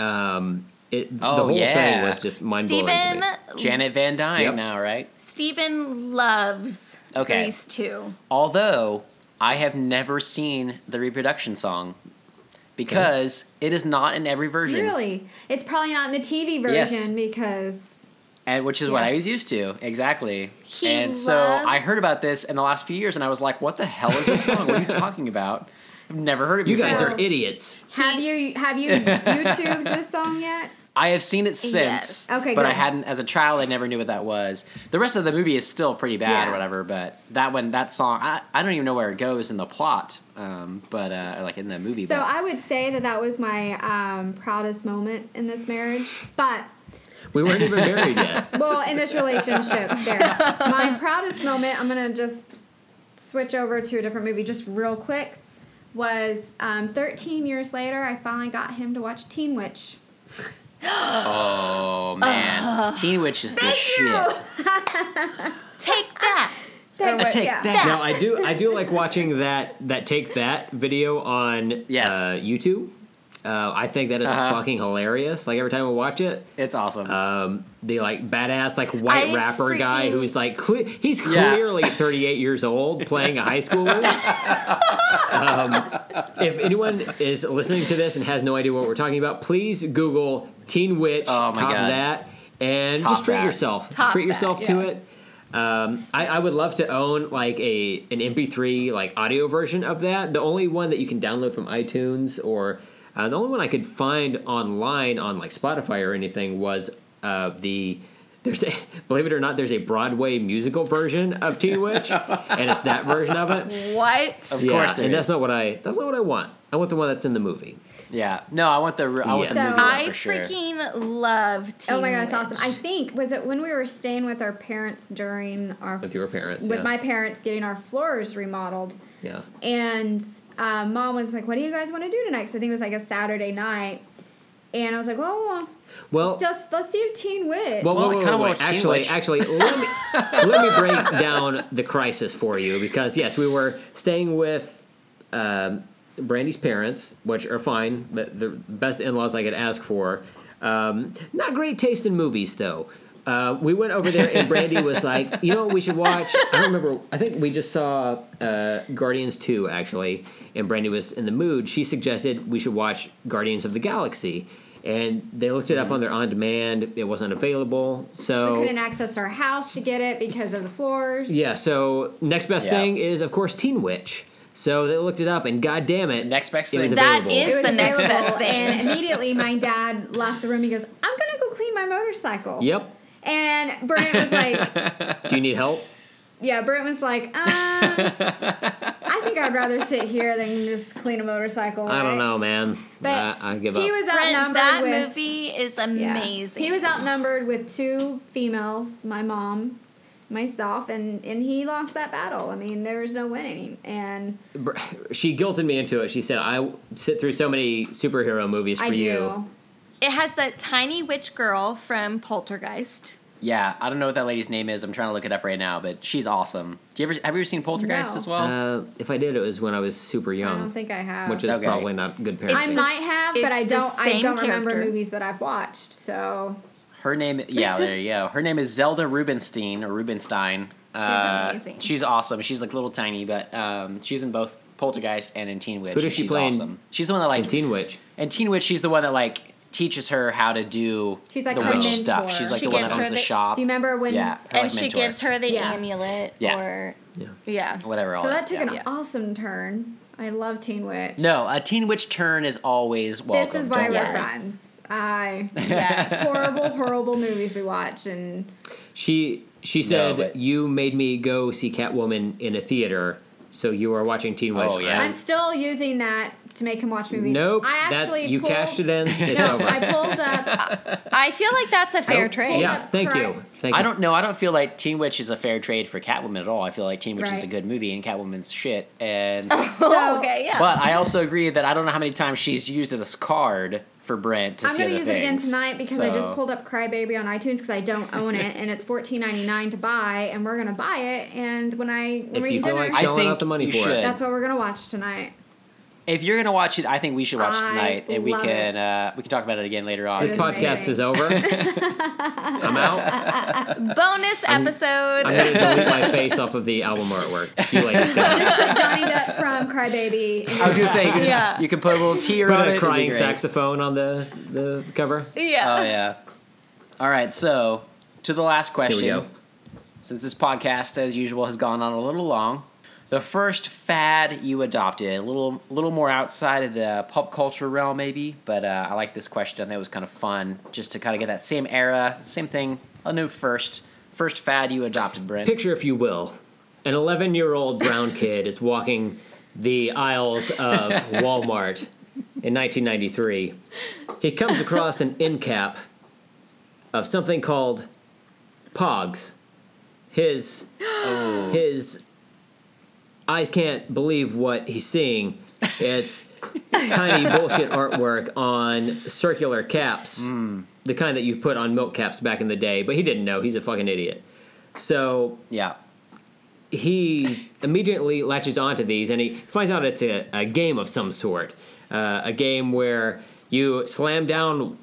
Um, it the Oh, whole thing was just mind blowing to Stephen. Janet Van Dyne Yep. now, right? Stephen loves Okay. Grease 2. Although I have never seen the reproduction song because it is not in every version. Really? It's probably not in the TV version Yes. because And which is what I was used to. Exactly. He and so I heard about this in the last few years and I was like, what the hell is this song? what are you talking about? I've never heard of it You guys are idiots. Have you have you YouTubed this song yet? I have seen it since. Yes. Okay, But I hadn't, as a child, I never knew what that was. The rest of the movie is still pretty bad Yeah. or whatever, but that one, that song, I, I don't even know where it goes in the plot, um, but, uh, like in the movie. So but I would say that that was my um, proudest moment in this marriage, but We weren't even married yet. well, in this relationship, there. My proudest moment. I'm gonna just switch over to a different movie, just real quick. Was um, 13 years later, I finally got him to watch Teen Witch. Oh, man. Teen Witch is the you. shit. Take that. Thank- Or what- Take yeah. that. Now I do I do like watching that that take that video on Yes. uh, YouTube. Uh, I think that is Uh-huh. fucking hilarious. Like every time I watch it, It's awesome. um, the like badass like white I rapper guy who's like cle- he's Yeah. clearly 38 years old playing a high schooler. um, if anyone is listening to this and has no idea what we're talking about, please Google Teen Witch Oh my top God. that and Top just treat that. yourself. Top treat that, yourself to yeah. it. Um, I, I would love to own like a an MP3 like audio version of that. The only one that you can download from iTunes or uh, the only one I could find online on like Spotify or anything was uh, the there's a, believe it or not there's a Broadway musical version of Teen Witch and it's that version of it. What? Of yeah, course there and that's not what I that's not what I want. I want the one that's in the movie. yeah. No, I want the, I want Yes. the So- movie I for sure. freaking love Teen Oh my god, it's awesome! I think was it when we were staying with our parents during our With your parents, with yeah. my parents getting our floors remodeled. Yeah. And um, mom was like, "What do you guys want to do tonight?" So I think it was like a Saturday night, and I was like, "Well, well Well, let's, let's do Teen Witch." Well, Well, wait, wait, kinda wait, want. Teen Actually, Witch. actually, let me let me break down the crisis for you because yes, we were staying with um, Brandy's parents, which are fine, but the best in-laws I could ask for. Um, not great taste in movies, though. Uh, we went over there, and Brandy was like, "You know what we should watch?" I don't remember. I think we just saw uh, Guardians Two, actually, and Brandy was in the mood. She suggested we should watch Guardians of the Galaxy, and they looked it up on their on-demand. It wasn't available, so we couldn't access our house to get it because of the floors. yeah, so next best Yeah. thing is of course Teen Witch. So they looked it up, and god damn it, Next best it was thing. That is- It the next best thing. And immediately my dad left the room. He goes, I'm going to go clean my motorcycle. Yep. And Brent was like, Do you need help? yeah, Brent was like, um, I think I'd rather sit here than just clean a motorcycle. I don't know, man. But I, I give up. He was Brent, outnumbered that with, movie is yeah. amazing. He was outnumbered with two females, my mom, myself, and, and he lost that battle. I mean, there was no winning. And she guilted me into it. She said, "I sit through so many superhero movies for I do. You." It has that tiny witch girl from Poltergeist. Yeah, I don't know what that lady's name is. I'm trying to look it up right now, but she's awesome. Do you ever have you ever seen Poltergeist No. as well? Uh, if I did, it was when I was super young. I don't think I have. which is Okay. probably not good It's I parenting. might have, but it's I the don't. I same don't remember character. movies that I've watched. So Her name, yeah, there you go. Her name is Zelda Rubinstein or Rubinstein. She's amazing. She's awesome. She's like little tiny, but um, she's in both Poltergeist and in Teen Witch. Who does and she she's play in- Awesome. She's the one that like and Teen Witch. and Teen Witch. She's the one that like teaches her how to do She's like the witch mentor. stuff. She's like She the one that gives owns the, the- shop. do you remember when? Yeah, her, and like, she mentor. gives her the Yeah. amulet Yeah. or Yeah. yeah. whatever. All So that, that took yeah. an awesome turn. I love Teen Witch. No, a Teen Witch turn is always welcome. this is why don't we're worry. Friends. I Yes. horrible, horrible movies we watch, and She she said, but- "You made me go see Catwoman in a theater, so you are watching Teen Witch." Oh, yeah. I'm- I'm still using that to make him watch movies. Nope, I that's you pulled, cashed it in. It's No, over. I pulled up. I feel like that's a fair trade. Yeah, thank you. Correct. Thank you. I don't know. I don't feel like Teen Witch is a fair trade for Catwoman at all. I feel like Teen Witch is a good movie and Catwoman's shit. And So, oh, okay, yeah. but I also agree that I don't know how many times she's used this card for Brent to I'm gonna other use it again tonight because I just pulled up Crybaby on iTunes because I don't own it and it's $14.99 to buy and we're gonna buy it and when I when If we you eat dinner, like I think the money you for should. it, that's what we're gonna watch tonight. If you're gonna watch it, I think we should watch I tonight, and we love can uh, we can talk about it again later on. this It is podcast amazing. is over. I'm out. Bonus episode. I'm gonna delete my face off of the album artwork. You ladies can Just put Johnny Depp from Crybaby. in I was gonna say you can, Yeah. you can put a little tear put on it. a it'd be crying great. saxophone on the the cover. yeah. Oh yeah. All right, so to the last Here we question. go. Since this podcast, as usual, has gone on a little long, The first fad you adopted, a little, little more outside of the pop culture realm, maybe. But uh, I like this question. I think it was kind of fun, just to kind of get that same era, same thing. A new first, first fad you adopted, Brent. Picture, if you will, an 11 year old brown kid is walking the aisles of Walmart in 1993. He comes across an end cap of something called Pogs. His his eyes can't believe what he's seeing. It's tiny bullshit artwork on circular caps, the kind that you put on milk caps back in the day. But he didn't know. He's a fucking idiot. So Yeah. he's immediately latches onto these and he finds out it's a, a game of some sort. Uh, a game where you slam down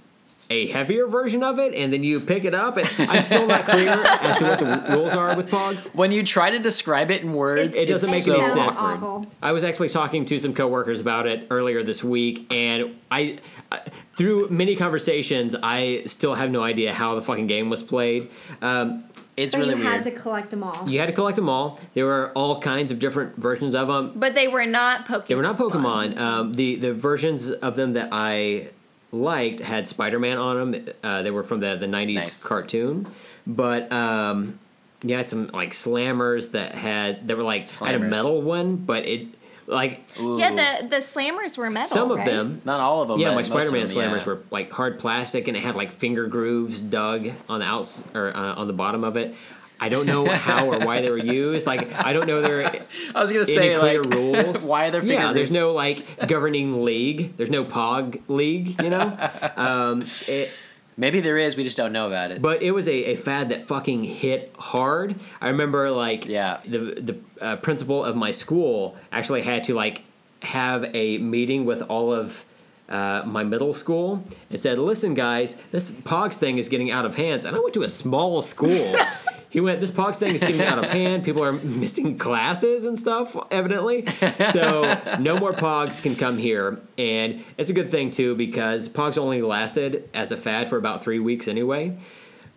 a heavier version of it and then you pick it up. And I'm still not clear as to what the rules are with Pogs. When you try to describe it in words, It doesn't it's make any sense. awful. I was actually talking to some coworkers about it earlier this week, and I, I- through many conversations, I still have no idea how the fucking game was played. Um, It's But really you weird. had to collect them all. you had to collect them all. There were all kinds of different versions of them. But they were not Pokemon. They were not Pokemon. Um, the the versions of them that I liked had Spider Man on them. Uh, they were from the the '90s Nice. cartoon, but um, yeah, had some like slammers that had that were like I had a metal one, but it like Ooh. Yeah, the the slammers were metal. some of right? them. Not all of them. Yeah, but my most Spider-Man them, slammers yeah. were like hard plastic, and it had like finger grooves dug on the outs or uh, on the bottom of it. I don't know how or why they were used. Like I don't know there I was gonna say clear like rules. why are there Yeah, there's no like governing league. There's no Pog league. You know, um, it, Maybe there is. We just don't know about it. but it was a, a fad that fucking hit hard. I remember like Yeah. the the uh, principal of my school actually had to like have a meeting with all of uh, my middle school and said, "Listen, guys, this Pogs thing is getting out of hands." And I went to a small school. he went, "This Pogs thing is getting out of hand. People are missing classes and stuff, evidently. So no more Pogs can come here." And it's a good thing too because Pogs only lasted as a fad for about three weeks anyway.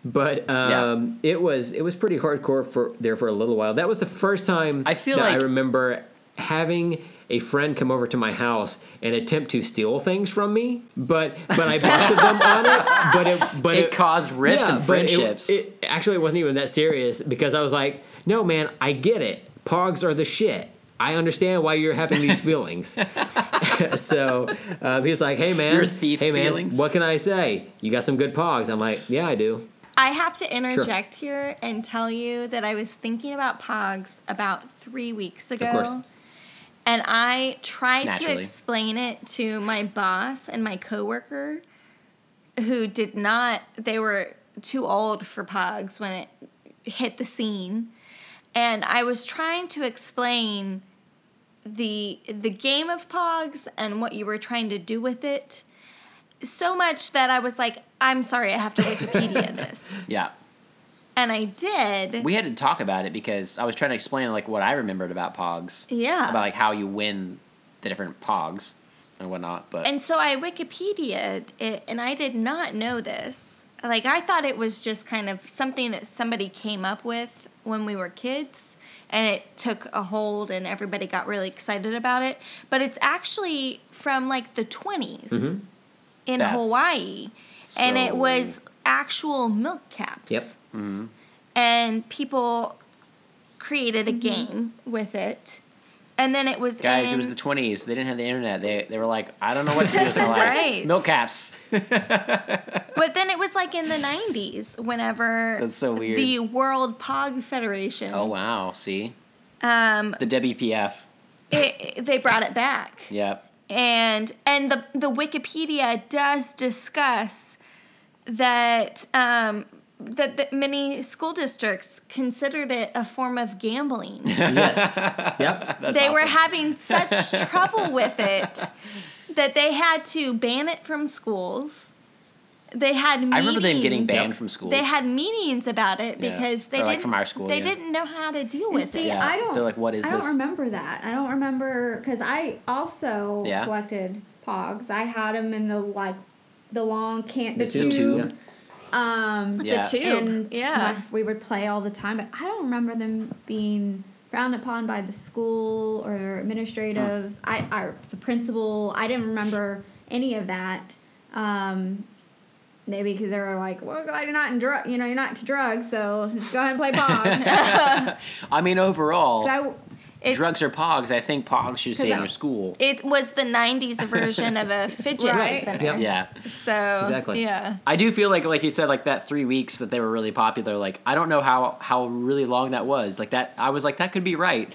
But um, it was it was pretty hardcore for there for a little while. That was the first time I feel that I remember having a friend come over to my house and attempt to steal things from me. But but I busted them on it. But it but it, caused rifts and but it- friendships. It, actually it wasn't even that serious because I was like, no man, I get it. Pogs are the shit. I understand why you're having these feelings. so um, he's like, "Hey man, Your thief hey man, feelings? what can I say? You got some good pogs." I'm like, "Yeah, I do." I have to interject here and tell you that I was thinking about Pogs about three weeks ago. course. And I tried Naturally. to explain it to my boss and my coworker who did not they were too old for Pogs when it hit the scene. And I was trying to explain the the game of Pogs and what you were trying to do with it so much that I was like, I'm sorry, I have to Wikipedia this. yeah. And I did. We had to talk about it because I was trying to explain like what I remembered about Pogs. Yeah. About like how you win the different Pogs and whatnot. But and so I Wikipedia'd it, and I did not know this. Like, I thought it was just kind of something that somebody came up with when we were kids, and it took a hold, and everybody got really excited about it. But it's actually from like the 20s mm-hmm. in That's Hawaii, and it was actual milk caps. Yep. Mm-hmm. And people created a game with it. And then it was guys, in, it was the twenties. They didn't have the internet. They they were like, I don't know what to do with my life. Right. Milk caps. But then it was like in the 90s, whenever That's so weird. the World Pog Federation, oh wow. See um, the WPF. it, it- they brought it back. Yep. And and the the Wikipedia does discuss that um, that, that many school districts considered it a form of gambling. Yes. yep. That's they were having such trouble with it that they had to ban it from schools. They had meetings. I remember them getting banned Yep. from schools. They had meetings about it Yeah. because they Or, didn't, from our school, They yeah. didn't know how to deal And with see, it. Yeah. I don't. They're like, "What is I don't remember that. I don't remember because I also Yeah. collected Pogs. I had them in the like the long can the, The tube. tube, Um, Yeah. The tube, and yeah. my- we would play all the time, but I don't remember them being frowned upon by the school or administratives. I, I, the principal. I didn't remember any of that. Um, maybe because they were like, "Well, glad you're not in drug. You know, you're not to drugs, so just go ahead and play pogs." I mean, overall, so I, It's, drugs are pogs. I think pogs should stay in your school. It was the '90s version of a fidget Right. spinner. Yep. Yeah. So Exactly. Yeah. I do feel like, like you said, like that three weeks that they were really popular. Like I don't know how how really long that was. Like that, I was like that could be right.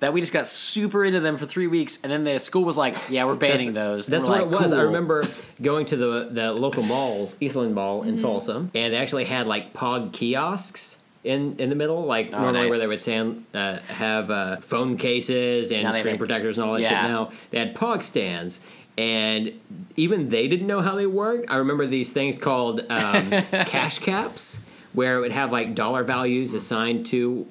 That we just got super into them for three weeks, and then the school was like, "Yeah, we're banning those." And That's we're what like, it was. I remember going to the the local mall, Eastland Mall Mm-hmm. in Tulsa, and they actually had like Pog kiosks in in the middle, like Oh, normally nice. where they would stand, uh, have uh, phone cases and Now screen protectors and all that yeah. shit. Now they had Pog stands. And even they didn't know how they worked. I remember these things called um, cash caps, where it would have like dollar values assigned to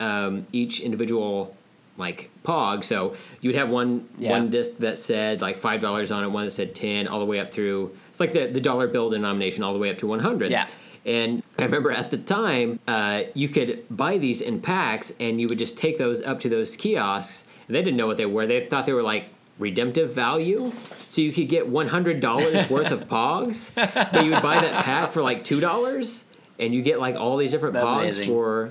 um, each individual like pog. So you'd have one Yeah. one disc that said like five dollars on it, one that said ten, all the way up through. It's like the the dollar bill denomination, all the way up to one hundred. Yeah. And I remember at the time, uh, you could buy these in packs, and you would just take those up to those kiosks. And they didn't know what they were. They thought they were like redemptive value, so you could get one hundred dollars worth of Pogs. But you would buy that pack for like two dollars, and you get like all these different That's Pogs amazing. for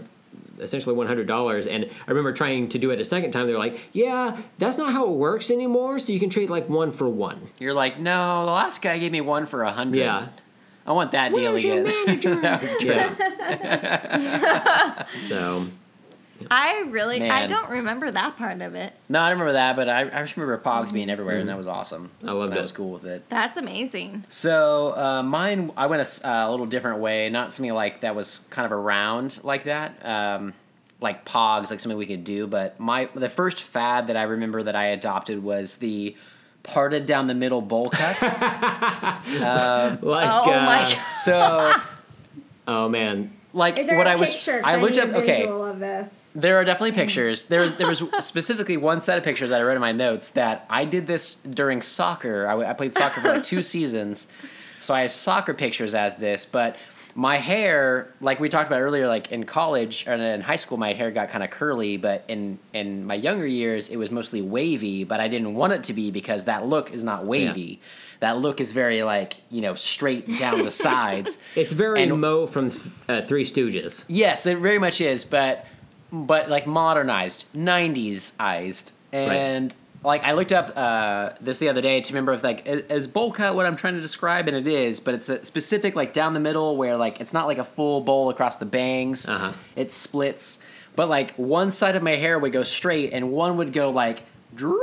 essentially one hundred dollars. And I remember trying to do it a second time. They were like, "Yeah, that's not how it works anymore. So you can trade like one for one." You're like, no, the last guy gave me one for a hundred. Yeah. I want that deal Where's your again. that was good. Yeah. so I really, I don't remember that part of it. No, I don't remember that, but I, I just remember Pogs being everywhere, and that was awesome. I loved And I it. was cool with it. That's amazing. So uh, mine, I went a, s- uh, a little different way. Not something like that was kind of around like that, um, like Pogs, like something we could do. But my the first fad that I remember that I adopted was the parted down the middle bowl cut. like, Oh uh, my God. so oh man, is like there what a I was, picture? 'Cause I looked need up. a Okay, of this. There are definitely pictures. There was there was specifically one set of pictures that I wrote in my notes that I did this during soccer. I, I played soccer for like two seasons, so I have soccer pictures as this. But my hair, like we talked about earlier, like in college and in high school, my hair got kind of curly. But in in my younger years, it was mostly wavy. But I didn't want it to be because that look is not wavy. That look is very like you know straight down the sides. it's very And- Moe from uh, Three Stooges. Yes, it very much is, but but like modernized, '90s-ized, and like I looked up uh, this the other day to remember if like is bowl cut what I'm trying to describe, and it is, but it's a specific like down the middle where like it's not like a full bowl across the bangs. Uh-huh. It splits, but like one side of my hair would go straight, and one would go like drip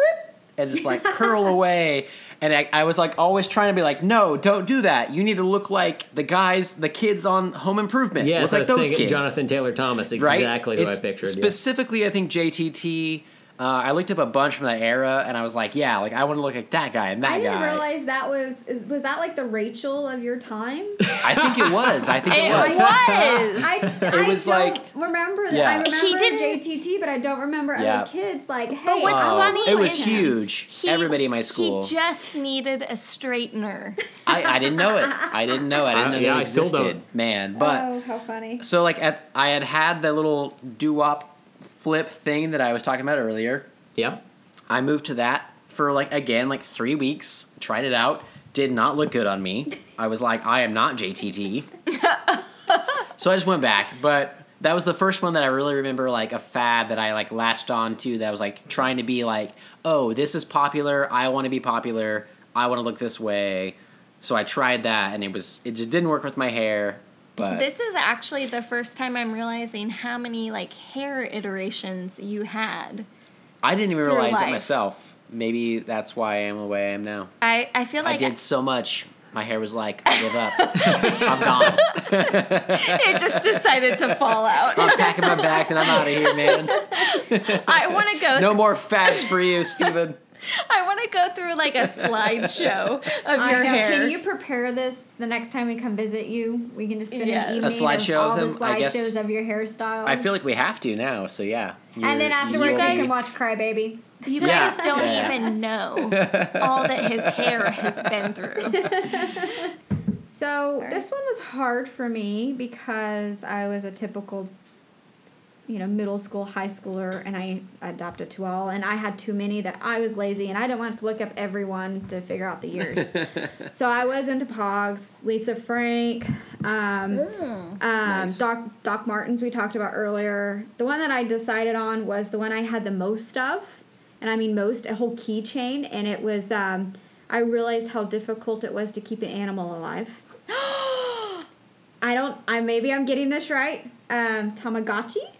and just like curl away. And I, I was like always trying to be like, no, don't do that. You need to look like the guys, the kids on Home Improvement. Yeah, look like those kids Jonathan Taylor Thomas, right? exactly who It's I pictured. yeah. Specifically, I think JTT. Uh, I looked up a bunch from that era, and I was like, yeah, like I want to look like that guy and that guy." I didn't guy. realize that was is, was that like the Rachel of your time. I think it was. I think it, It was. was. I, I was don't like- remember that. Yeah. I remember He didn't- JTT, but I don't remember Yeah. other kids. Like, hey, But what's Oh, funny it was is huge. He, Everybody in my school. He just needed a straightener. I, I didn't know it. I didn't know. it. I didn't Uh, know yeah, that I still existed, don't. man. But oh, how funny. so like at I had had the little doo wop flip thing that I was talking about earlier. Yeah. I moved to that for like again like three weeks. Tried it out. Did not look good on me. I was like, I am not JTT. so I just went back. But that was the first one that I really remember like a fad that I like latched on to. That I was like trying to be like, oh, this is popular. I want to be popular. I want to look this way. So I tried that, and it was it just didn't work with my hair. But This is actually the first time I'm realizing how many like hair iterations you had. I didn't even realize it myself. Maybe that's why I am the way I am now. I, I feel I like did so much. My hair was like, I give up. I'm gone. it just decided to fall out. I'm packing my bags and I'm out of here, man. I want to go. No more fads for you, Steven. I want to go through like a slideshow of I your know. hair. Can you prepare this the next time we come visit you? We can just spend Yes. an A evening slideshow of all of the them, I slideshows of your hairstyles. I feel like we have to now, so yeah. and then afterwards you'll you can watch Crybaby. You Yeah. guys don't Yeah. even know all that his hair has been through. So this one was hard for me because I was a typical, you know, middle school, high schooler, and I adopted two all. And I had too many that I was lazy and I didn't want to look up everyone to figure out the years. so I was into Pogs, Lisa Frank, um, um, Nice. Doc, Doc Martens we talked about earlier. The one that I decided on was the one I had the most of, and I mean most, a whole keychain, and it was. Um, I realized how difficult it was to keep an animal alive. I don't. I maybe I'm getting this right. Um, Tamagotchi,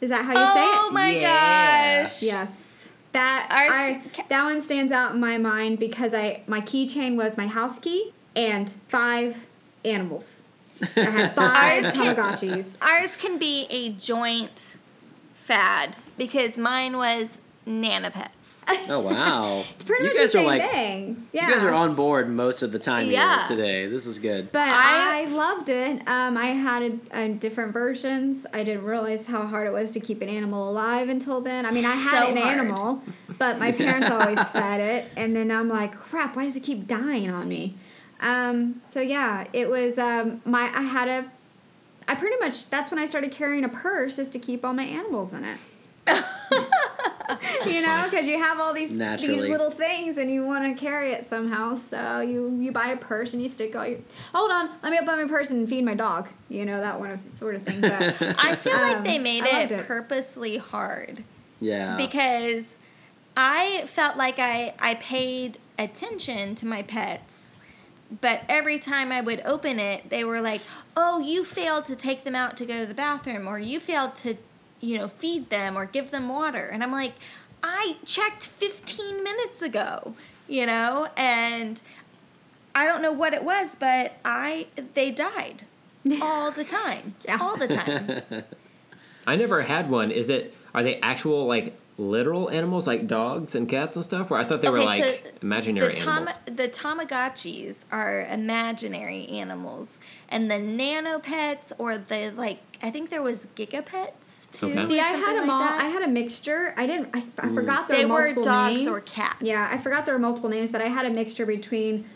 is that how you oh say it? Oh my Yeah. gosh. Yes. That Ours- I, that one stands out in my mind because I my keychain was my house key and five animals. I had five Ours can- Tamagotchis. Ours can be a joint fad because mine was nanopets. Oh wow! It's pretty you much guys the are same like thing. Yeah. you guys are on board most of the time here Yeah. today. This is good. But I, I- loved it. Um, I had a, a different versions. I didn't realize how hard it was to keep an animal alive until then. I mean, I had So an hard. animal, but my parents always fed it, and then I'm like, crap, why does it keep dying on me? Um, so yeah, it was um, my. I had a. I pretty much that's when I started carrying a purse is to keep all my animals in it. you know, because you have all these Naturally. these little things and you want to carry it somehow. So you you buy a purse and you stick all your. Hold on, let me open my purse and feed my dog. You know that one of, sort of thing. But I feel like Um, they made it, it. purposely hard Yeah. because I felt like I I paid attention to my pets, but every time I would open it, they were like, "Oh, you failed to take them out to go to the bathroom, or you failed to, you know, feed them or give them water," and I'm like, "I checked 15 minutes ago." You know, and I don't know what it was, but I they died all the time, Yeah. all the time. I never had one. Is it? Are they actual like literal animals like dogs and cats and stuff? Or I thought they were like so imaginary the tam- animals. the Tamagotchis are imaginary animals, and the nanopets or the like. I think there was gigapets too. Okay. See, I had them like all. that. I had a mixture. I didn't. I, I forgot there They were were multiple dogs names. or cats. Yeah, I forgot there were multiple names, but I had a mixture between,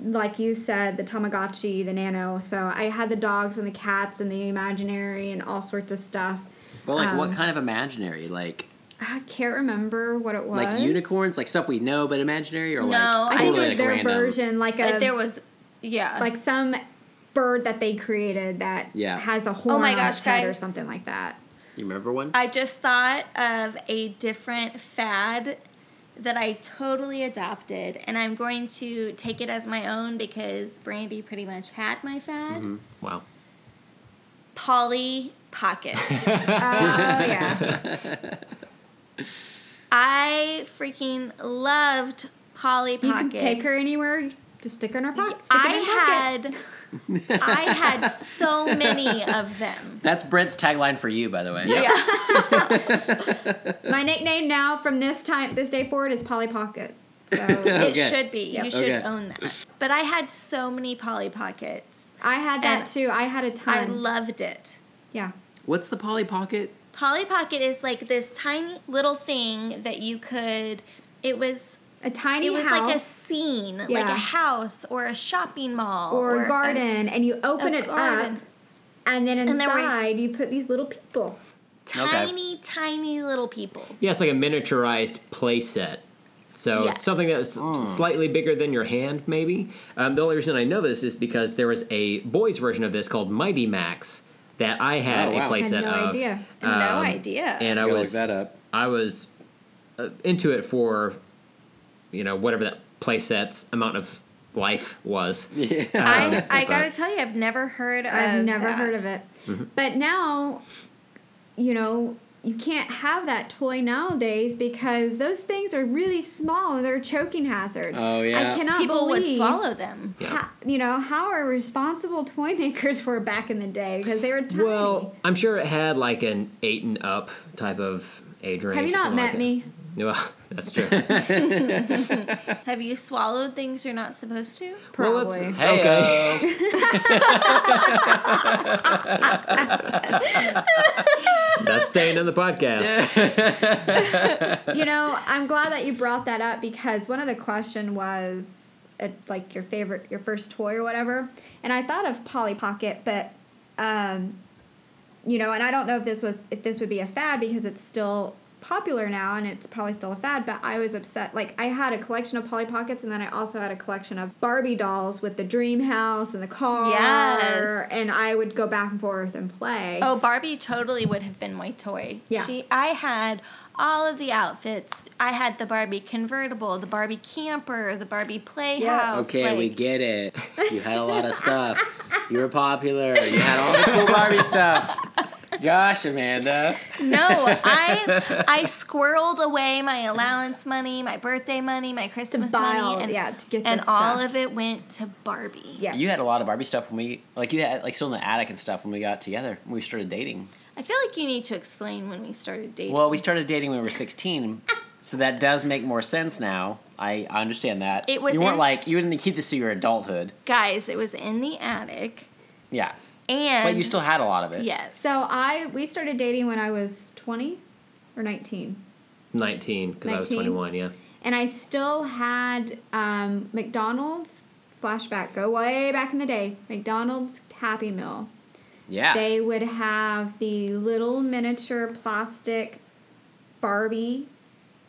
like you said, the Tamagotchi, the Nano. So I had the dogs and the cats and the imaginary and all sorts of stuff. But like, what Um, kind of imaginary? Like, I can't remember what it was. like unicorns, like stuff we know but imaginary, or like No, I think it was like, their random? version, like a Like there was, yeah. like some bird that they created that Yeah. has a horn Oh my on gosh, its head or something like that. You remember one? I just thought of a different fad that I totally adopted, and I'm going to take it as my own because Brandy pretty much had my fad. Mm-hmm. Wow. Polly Pocket. Oh yeah. I freaking loved Polly Pocket. You Pockets. can take her anywhere. Just stick her in her pocket. Stick I it in her pocket. had, I had so many of them. That's Brent's tagline for you, by the way. Yeah, My nickname now from this time, this day forward, is Polly Pocket. So it should be. Yep. You should Okay. own that. But I had so many Polly Pockets. I had that too. I had a ton. I loved it. yeah. What's the Polly Pocket? Polly Pocket is like this tiny little thing that you could. It was. A tiny It was house like a scene, like a house or a shopping mall or, a- a garden, and you open it garden. up, and then And there were- inside you put these little people. tiny, tiny little people. Yeah, it's like a miniaturized play set. So Yes. something that's slightly bigger than your hand, maybe. Um, the only reason I know this is because there was a boys' version of this called Mighty Max that I had Oh, a wow. play Had set no of. idea. no Um, idea. And I Go was look that up. I was uh, into it for, you know, whatever that playset's amount of life was. Yeah. I, Um, I but- gotta tell you, I've never heard of I've never that. heard of it. Mm-hmm. But now, you know, you can't have that toy nowadays because those things are really small and they're a choking hazard. Oh, yeah. I cannot People would believe swallow them. Yeah. How, you know how our responsible toy makers were back in the day because they were tiny. Well, I'm sure it had like an eight and up type of age range. have you not met like me? That. Well, that's true. Have you swallowed things you're not supposed to? Well, Probably. Hey, Okay. that's staying in the podcast. you know, I'm glad that you brought that up because one of the question was uh, like your favorite, your first toy or whatever, and I thought of Polly Pocket, but um, you know, and I don't know if this was if this would be a fad because it's still popular now and it's probably still a fad, but I was upset. Like I had a collection of Polly Pockets and then I also had a collection of Barbie dolls with the dream house and the car. Yes. And I would go back and forth and play. Oh, Barbie totally would have been my toy. Yeah. She, I had all of the outfits. I had the Barbie convertible, the Barbie camper, the Barbie playhouse. Okay, like, we get it. You had a lot of stuff. You were popular. You had all the cool Barbie stuff. Gosh, Amanda. No, I I squirreled away my allowance money, my birthday money, my to Christmas buy money, all, and yeah, to get and this all stuff. of it went to Barbie. Yeah. You had a lot of Barbie stuff when we like you had like still in the attic and stuff when we got together when we started dating. I feel like you need to explain when we started dating. Well, we started dating when we were sixteen, so that does make more sense now. I, I understand that. It was you weren't in- like you didn't keep this to your adulthood. guys, it was in the attic, Yeah, and but you still had a lot of it. yes. So I we started dating when I was 20 or 19. 19 because I was 19? 21. Yeah. And I still had um, McDonald's flashback go way back in the day. McDonald's Happy Meal. yeah. They would have the little miniature plastic Barbie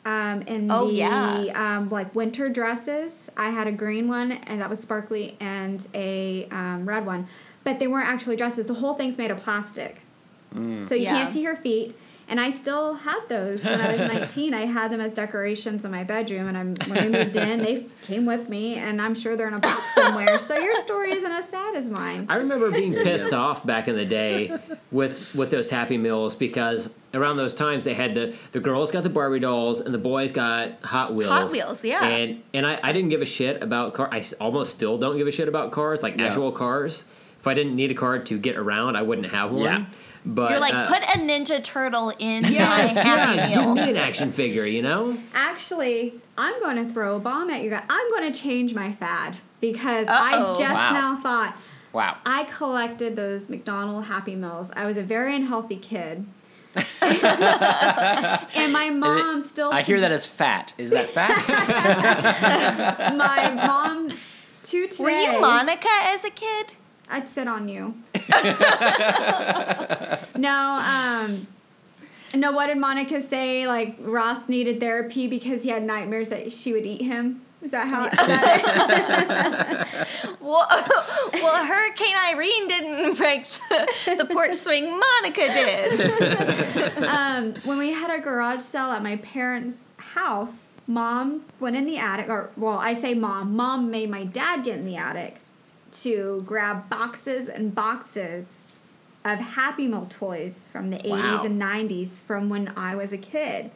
um, in Oh, the yeah. um, like winter dresses. I had a green one and that was sparkly and a um, red one, but they weren't actually dresses. The whole thing's made of plastic, mm. so you Yeah. can't see her feet. And I still had those when I was 19. I had them as decorations in my bedroom, and I'm when we moved in, they f- came with me, and I'm sure they're in a box somewhere. So your story isn't as sad as mine. I remember being pissed off back in the day with with those Happy Meals because around those times they had the the girls got the Barbie dolls and the boys got Hot Wheels. Hot Wheels, yeah. And and I, I didn't give a shit about car. I almost still don't give a shit about cars, like Yeah. actual cars. If I didn't need a card to get around, I wouldn't have one. Yeah. But You're like, uh, put a Ninja Turtle in yes, my Happy yeah, give me an action figure, you know. Actually, I'm going to throw a bomb at you guys. I'm going to change my fad because I Uh-oh. just Wow. now thought wow. I collected those McDonald Happy Meals. I was a very unhealthy kid. and my mom still. I to- hear that as fat. Is that fat? My mom. To today. Were you Monica as a kid? I'd sit on you. no, um, no. What did Monica say? Like Ross needed therapy because he had nightmares that she would eat him. Is that how? Is that Well, well, Hurricane Irene didn't break the, the porch swing. Monica did. um, when we had a garage sale at my parents' house, mom went in the attic, or well, I say mom. Mom made my dad get in the attic to grab boxes and boxes of Happy Meal toys from the Wow. 80s and 90s from when I was a kid.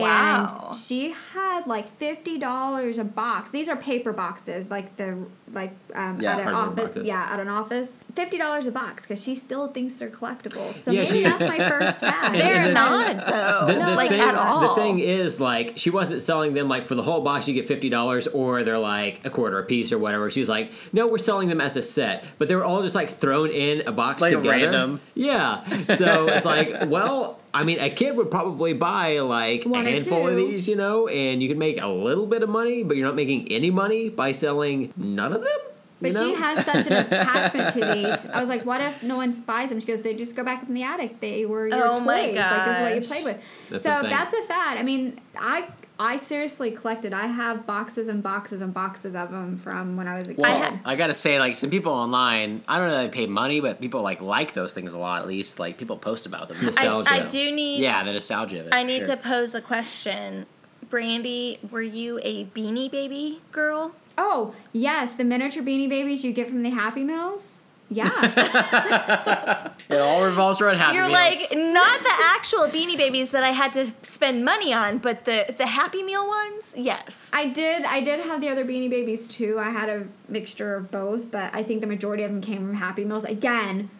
Wow. And she had like fifty dollars a box. These are paper boxes, like the like um, Yeah, at an cardboard office. boxes. Yeah, at an office. Fifty dollars a box because she still thinks they're collectibles. So Yeah, maybe she- that's my first fad. They're not though, The, the like thing, at all. The thing is, like, she wasn't selling them like for the whole box. You get fifty dollars, or they're like a quarter a piece or whatever. She was like, no, we're selling them as a set, but they were all just like thrown in a box Like together. random. Yeah. So it's like, well, I mean, a kid would probably buy like One a handful of these, you know, and you can make a little bit of money, but you're not making any money by selling none of them. But you know? she has such an attachment to these. I was like, what if no one buys them? She goes, they just go back up in the attic. They were your Oh toys. my Like this is what you gosh. played with. That's so insane. that's a fad. I mean, I I seriously collected. I have boxes and boxes and boxes of them from when I was a kid. Well, ha- I gotta say, like some people online, I don't know that they pay money, but people like like those things a lot. At least like people post about them. I, nostalgia. I do need. yeah, the nostalgia of it. I need sure. to pose a question. Brandy, were you a Beanie Baby girl? oh yes, the miniature beanie babies you get from the Happy Meals. Yeah, It all revolves around Happy meals. You're Meals. like not the actual Beanie Babies that I had to spend money on, but the the Happy Meal ones. Yes. I did. I did have the other beanie babies too. I had a mixture of both, but I think the majority of them came from Happy Meals. Again,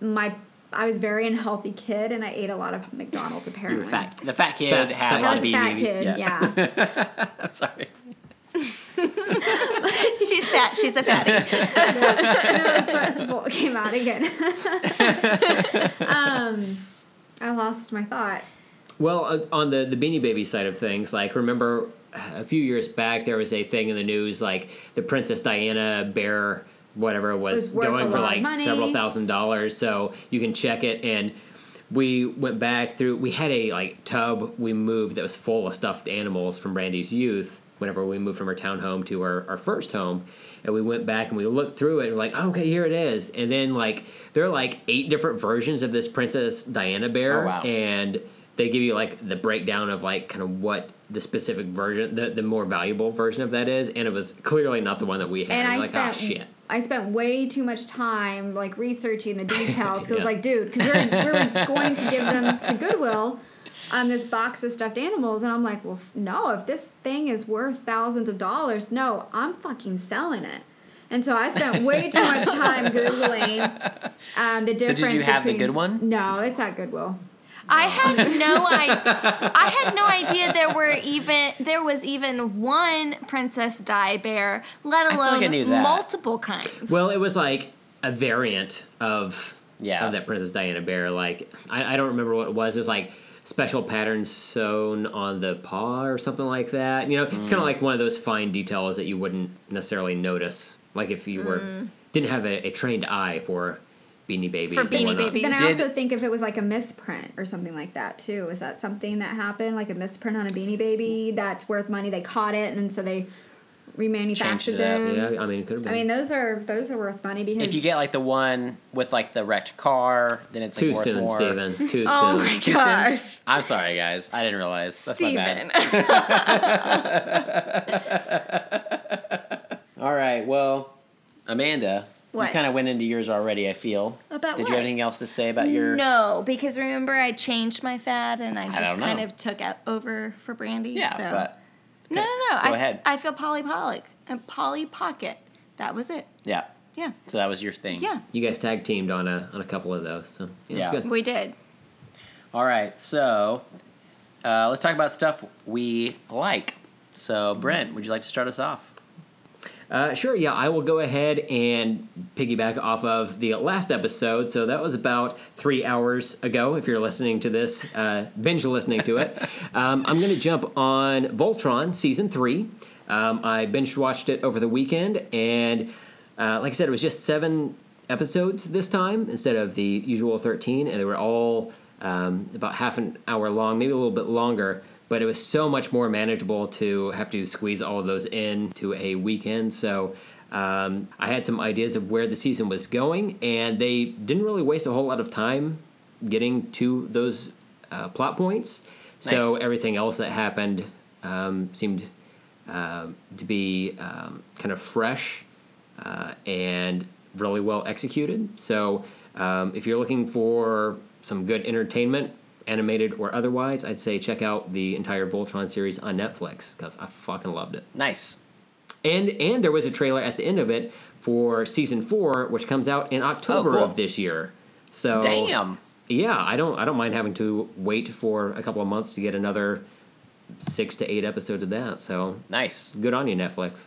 my I was a very unhealthy kid, and I ate a lot of McDonald's. you Apparently, were fat. The fat kid Fat- had fat a lot of Beanie fat Babies. kid. Yeah. I'm sorry. She's fat. She's a fatty. It came out again. um, I lost my thought. Well, uh, on the the Beanie Baby side of things, like remember a few years back there was a thing in the news like the Princess Diana bear whatever it was, was going for like several thousand dollars. So you can check it and. We went back through. We had a like tub we moved that was full of stuffed animals from Brandy's youth. Whenever we moved from our town home to our, our first home, and we went back and we looked through it and we're like, oh, okay, here it is. And then like there are like eight different versions of this Princess Diana bear, Oh, wow. and they give you like the breakdown of like kind of what the specific version, the, the more valuable version of that is, and it was clearly not the one that we had. and We're I like, oh, spent oh shit. I spent way too much time like researching the details because Yeah. like dude because we're, we're going to give them to Goodwill um this box of stuffed animals and I'm like well f- no if this thing is worth thousands of dollars no I'm fucking selling it and so I spent way too much time googling um, the difference. So did you have the good one? No, it's at Goodwill. I had no I I had no idea there were even there was even one Princess Di bear, let feel like alone multiple kinds. Well, it was like a variant of Yeah. of that Princess Diana bear. Like I, I don't remember what it was. It was like special patterns sewn on the paw or something like that. You know, it's Mm. kind of like one of those fine details that you wouldn't necessarily notice. Like if you were Mm. didn't have a, a trained eye for Beanie Babies. For and Beanie. Babies. Then I Did- also think if it was like a misprint or something like that too. Is that something that happened? Like a misprint on a Beanie Baby that's worth money? They caught it and so they remanufactured Changed them. Yeah, I mean, it could have been. I mean, those are those are worth money because If you get like the one with like the wrecked car, then it's like too worth soon, more. Stephen. Too Oh soon. my Too gosh. soon? I'm sorry, guys. I didn't realize. That's my bad. Steven. All right. Well, Amanda, What? you kind of went into yours already. I feel. About Did what? you have anything else to say about your? No, because remember I changed my fad and I just don't kind of took out over for Brandy. Yeah, so. but no, no, no. Go I, ahead. I feel Polly Pollock and Polly Pocket. That was it. yeah. Yeah, So that was your thing. yeah, You guys tag teamed on a on a couple of those, so yeah, Yeah. it's good. we did. All right. So uh, let's talk about stuff we like. So Brent, would you like to start us off? Uh, sure, yeah, I will go ahead and piggyback off of the last episode. So that was about three hours ago, if you're listening to this, uh, binge listening to it. Um, I'm going to jump on Voltron Season 3. Um, I binge watched it over the weekend, and uh, like I said, it was just seven episodes this time instead of the usual 13, and they were all um, about half an hour long, maybe a little bit longer but it was so much more manageable to have to squeeze all of those in to a weekend. So um, I had some ideas of where the season was going, and they didn't really waste a whole lot of time getting to those uh, plot points. So everything else that happened um, seemed um, to be um, kind of fresh uh, and really well executed. So um, if you're looking for some good entertainment, animated or otherwise, I'd say check out the entire Voltron series on Netflix because I fucking loved it. Nice. And and there was a trailer at the end of it for season four, which comes out in oh, October cool. of this year. So Damn. yeah, I don't I don't mind having to wait for a couple of months to get another six to eight episodes of that. So Nice. good on you, Netflix.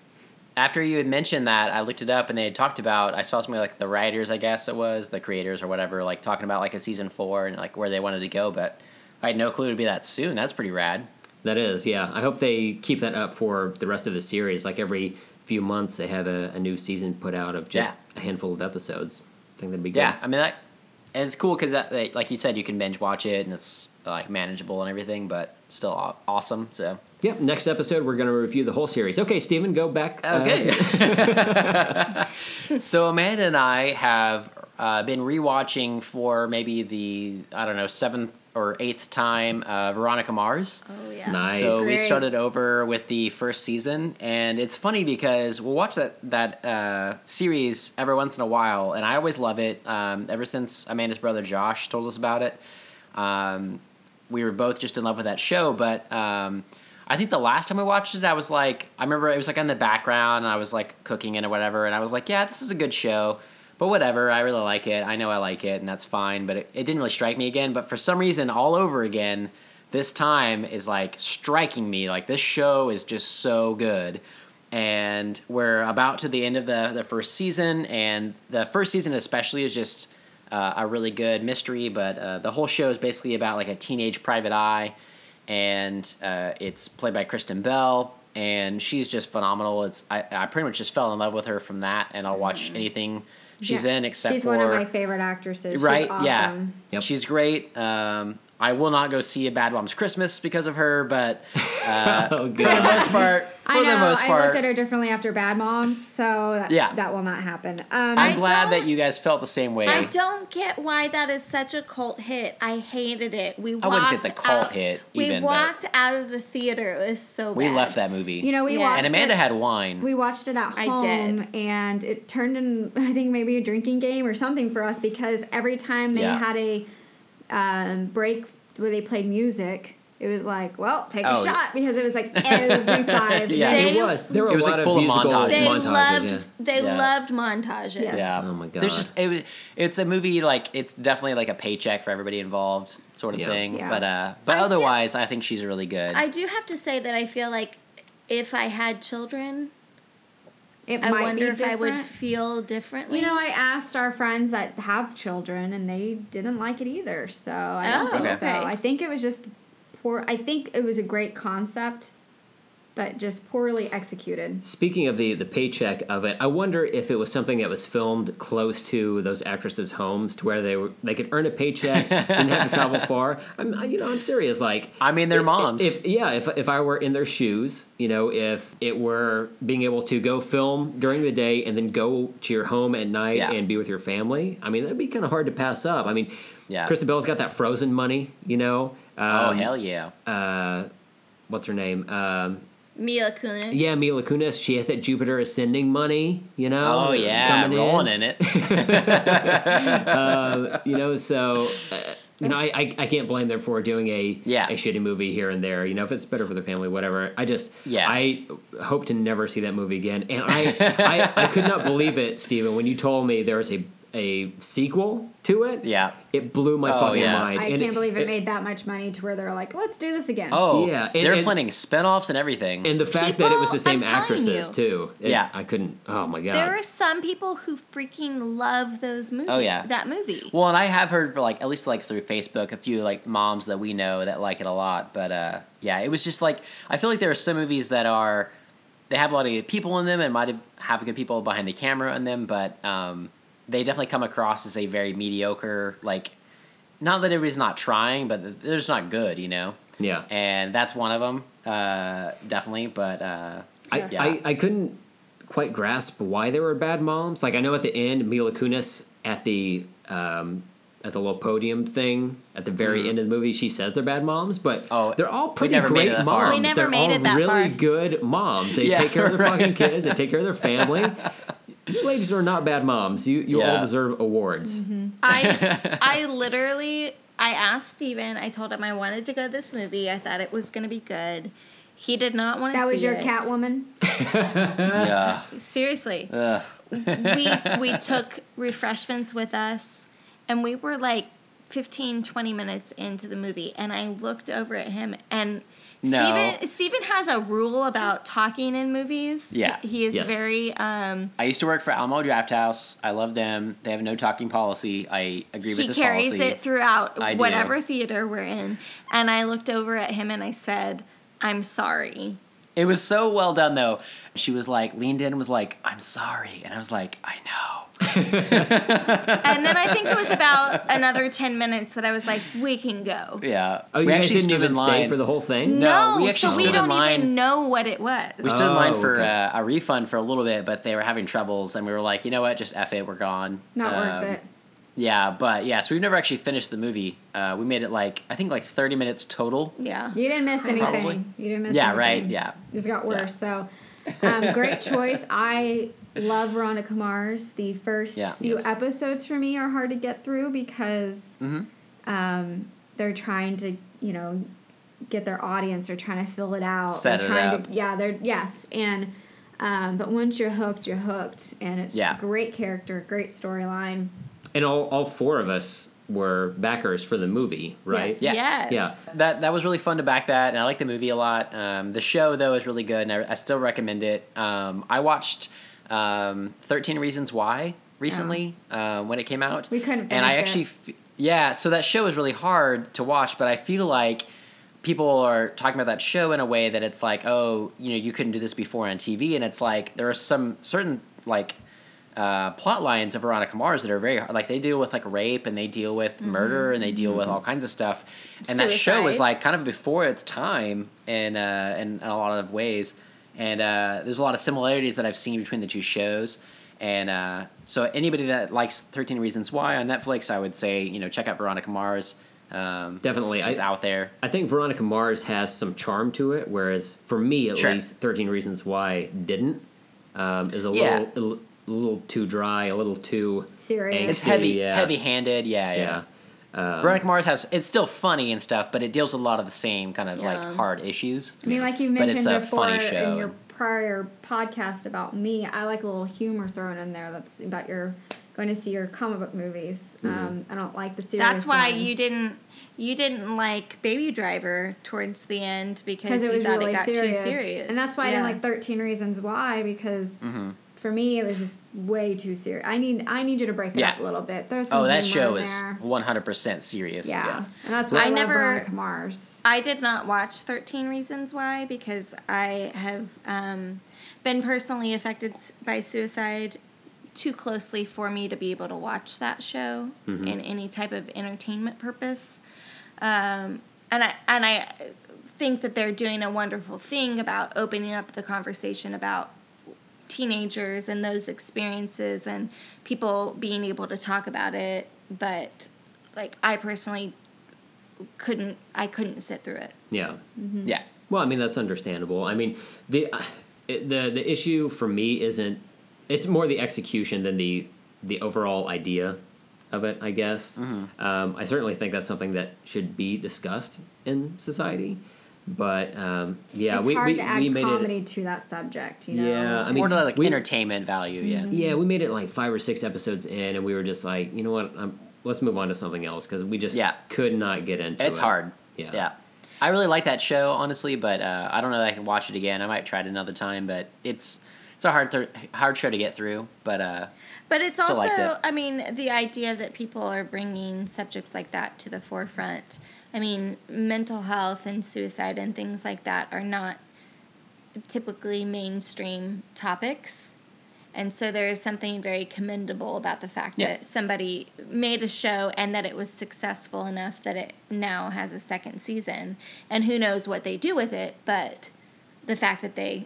After you had mentioned that, I looked it up and they had talked about. I saw something like the writers, I guess it was the creators or whatever, like talking about like a season four and like where they wanted to go. But I had no clue it'd be that soon. That's pretty rad. That is, yeah. I hope they keep that up for the rest of the series. Like every few months, they have a, a new season put out of just a handful of episodes. I think that'd be good. Yeah, I mean that, and it's cool because that, like you said, you can binge watch it and it's like manageable and everything, but still awesome. So Yep. Next episode, we're going to review the whole series. Okay, Stephen, go back. uh, Okay. to- so Amanda and I have uh, been rewatching for maybe the I don't know seventh or eighth time uh, Veronica Mars. Oh yeah. Nice. So we started over with the first season, and it's funny because we'll watch that that uh, series every once in a while, and I always love it. Um, ever since Amanda's brother Josh told us about it, um, we were both just in love with that show. But um, I think the last time we watched it, I was like, I remember it was like in the background, and I was like cooking it or whatever, and I was like, yeah, this is a good show. But whatever, I really like it. I know I like it, and that's fine. But it, it didn't really strike me again. But for some reason, all over again, this time is like striking me. Like this show is just so good. And we're about to the end of the, the first season, and the first season especially is just uh, a really good mystery. But uh, the whole show is basically about like a teenage private eye, and uh, it's played by Kristen Bell. and she's just phenomenal. It's I, I pretty much just fell in love with her from that, and I'll watch anything she's Mm. Yeah. in except she's for one of my favorite actresses. She's right awesome. yeah Yep. she's great um, i will not go see a bad mom's christmas because of her but uh, Oh, for the most part for I know. the most part, I looked at her differently after Bad Moms, so that, Yeah. that will not happen. Um, i'm glad that you guys felt the same way I don't get why that is such a cult hit. I hated it. We walked I wouldn't say it's a cult out- hit We even, but- walked out of the theater. It was so we bad. left that movie you know, we Yeah. watched and amanda it, had wine We watched it at I home, did. and it turned in I think maybe a drinking game or something for us because every time they Yeah. had a um, break where they played music, it was like, well, take a Oh, yeah. shot because it was like every five Yeah. minutes. They- it was. There were It a was, lot like, of full of musical montages. They montages. loved. yeah. They Yeah. loved montages. Yes. yeah Oh my God. there's just it, was- it's a movie like it's definitely like a paycheck for everybody involved sort of Yeah. thing Yeah. but uh but I feel- otherwise i think she's really good I do have to say that I feel like if I had children, It I might wonder be if I would feel differently. You know, I asked our friends that have children, and they didn't like it either. So I don't Oh, think Okay. so. I think it was just poor. I think it was a great concept, but just poorly executed. Speaking of the the paycheck of it, I wonder if it was something that was filmed close to those actresses' homes, to where they were they could earn a paycheck, didn't have to travel far. I'm you know I'm serious. Like I mean, they're if- moms. If yeah, if if I were in their shoes, you know, if it were being able to go film during the day and then go to your home at night Yeah. and be with your family, I mean that'd be kind of hard to pass up. I mean, Yeah. Kristen Bell's got that Frozen money, you know. oh Um, hell yeah Uh, what's her name? Um, Mila Kunis. yeah, Mila Kunis. She has that Jupiter ascending money, you know. oh yeah coming rolling in. in it You know, so uh, you know, I, I I can't blame them for doing a Yeah. a shitty movie here and there. You know, if it's better for the family, whatever. I just Yeah. I hope to never see that movie again. And I I, I could not believe it, Steven, when you told me there was a a sequel to it. yeah It blew my Oh, fucking yeah. mind. I And can't believe it, made that much money to where they're like, let's do this again. Oh, Yeah, and- they're and- planning spin-offs and everything. And the fact that it was the same actresses you. too. It- Yeah. I couldn't. Oh my god. There are some people who freaking love those movies. Oh, yeah. that movie. well, and I have heard for like at least like through Facebook a few like moms that we know that like it a lot. But uh, yeah, it was just like I feel like there are some movies that are they have a lot of good people in them and might have, have good people behind the camera in them, but um, they definitely come across as a very mediocre like. Not that everybody's not trying, but they're just not good, you know. yeah. And that's one of them, uh, definitely. But uh, I, yeah. I, I couldn't quite grasp why they were bad moms. Like I know at the end, Mila Kunis at the um, at the little podium thing at the very end of the movie, she says they're bad moms, but. Oh, they're all pretty never great moms. far. We never they're made all it that really far. good moms. They Yeah, take care of their right. fucking kids. They take care of their family. You ladies are not bad moms. You you all deserve awards. Mm-hmm. I I literally I asked Steven, I told him I wanted to go to this movie. I thought it was going to be good. He did not want to that was your it. Catwoman. yeah. Seriously. Ugh. we we took refreshments with us and we were like 15 20 minutes into the movie and I looked over at him and No. Steven Steven has a rule about talking in movies. Yeah. He, he is Yes. very um I used to work for Alamo Draft House. I love them. They have no talking policy. I agree with he this carries policy. it throughout I do. whatever theater we're in. And I looked over at him and I said, "I'm sorry." It was so well done though. She was like leaned in and was like, "I'm sorry," and I was like, "I know." And then I think it was about another 10 minutes that I was like, "We can go." Yeah. Oh, you we guys actually didn't even in stay for the whole thing. No, we actually so we stood in don't line. even know what it was. We stood in line Oh, for okay. uh, a refund for a little bit, but they were having troubles, and we were like, you know what, just f it, we're gone. Not Um, worth it. Yeah, but yeah, so we've never actually finished the movie. Uh, we made it like I think like thirty minutes total. yeah. You didn't miss anything. Probably. You didn't miss Yeah, anything. right. Yeah. It just got Yeah. worse. So, um, great choice. I love Veronica Mars. The first Yeah. few Yes. episodes for me are hard to get through because Mhm. um, they're trying to, you know, get their audience. They're trying to fill it out. Set they're it up. to, yeah. They're yes, and um, but once you're hooked, you're hooked, and it's Yeah. great character, great storyline. And all, all four of us were backers for the movie, right? Yes. Yeah. Yes. Yeah. That that was really fun to back that, and I like the movie a lot. Um, the show though is really good, and I, I still recommend it. Um, I watched um, Thirteen Reasons Why recently uh, when it came out. We couldn't and I finish it. actually, f- yeah. So that show is really hard to watch, but I feel like people are talking about that show in a way that it's like, oh, you know, you couldn't do this before on TV, and it's like there are some certain like uh, plot lines of Veronica Mars that are very hard. Like they deal with like rape and they deal with murder and they deal with all kinds of stuff. And that show was Suicide. like kind of before its time in uh, in a lot of ways. And uh, there's a lot of similarities that I've seen between the two shows. And uh, so anybody that likes 13 Reasons Why on Netflix, I would say you know check out Veronica Mars. Um, Definitely. it's, it's I- out there. I think Veronica Mars has some charm to it, whereas for me at Sure. least, Thirteen Reasons Why didn't. Um, is a Yeah. little a little too dry, a little too Serious. It's heavy, yeah. heavy-handed. Yeah, yeah. yeah. Veronica Mars has it's still funny and stuff, but it deals with a lot of the same kind of Yeah. like hard issues. I mean, like you But it's mentioned a before funny show. in your prior podcast about me, I like a little humor thrown in there. That's about your going to see your comic book movies. Mm-hmm. Um, I don't like the serious. That's why you didn't you didn't like Baby Driver towards the end because because you it was thought really it got serious. too serious. and that's why I didn't like Thirteen Reasons Why because Mm-hmm. For me it was just way too serious. I need I need you to break it Yeah. up a little bit. There's some Oh, that show is there. 100% serious. Yeah. and that's why I, I never- Veronica Mars. I did not watch 13 Reasons Why because I have um, been personally affected by suicide too closely for me to be able to watch that show in any type of entertainment purpose. Um, and I and I think that they're doing a wonderful thing about opening up the conversation about teenagers and those experiences and people being able to talk about it but like I personally couldn't I couldn't sit through it. yeah. Yeah. Well, I mean that's understandable. I mean the uh, it, the the issue for me isn't it's more the execution than the the overall idea of it. I guess Mm-hmm. um, I certainly think that's something that should be discussed in society. But um, yeah, it's we hard we, to add we made comedy it. to that subject. You know. Yeah, I mean, More to like we- entertainment value, yeah. Yeah, we made it like five or six episodes in, and we were just like, you know what? Um let's move on to something else because we just Yeah. could not get into It's it. It's hard. Yeah. Yeah. I really like that show, honestly, but uh, I don't know that I can watch it again. I might try it another time, but it's it's a hard th- hard show to get through. But uh, But it's Still liked also it. I mean the idea that people are bringing subjects like that to the forefront. I mean mental health and suicide and things like that are not typically mainstream topics. And so there is something very commendable about the fact Yeah. that somebody made a show and that it was successful enough that it now has a second season. And who knows what they do with it, but the fact that they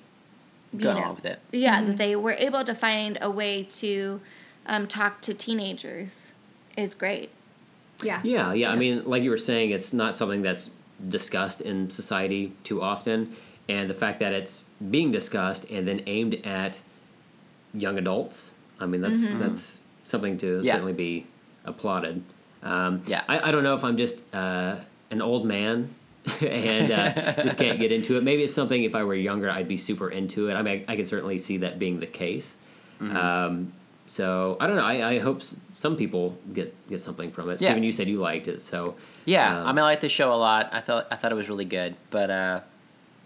you go know, on with it. yeah, Mm-hmm. that they were able to find a way to um, talk to teenagers is great. Yeah. Yeah, yeah. I mean, like you were saying, it's not something that's discussed in society too often, and the fact that it's being discussed and then aimed at young adults, I mean, that's that's something to Yeah. certainly be applauded. Um, Yeah. I, I don't know if I'm just uh, an old man and uh, just can't get into it. Maybe it's something if I were younger, I'd be super into it. I mean, I, I could certainly see that being the case. Mm-hmm. Um, so I don't know. I, I hope some people get get something from it. Yeah. Steven, you said you liked it, so Yeah, um, I mean, I like the show a lot. I thought I thought it was really good, but uh,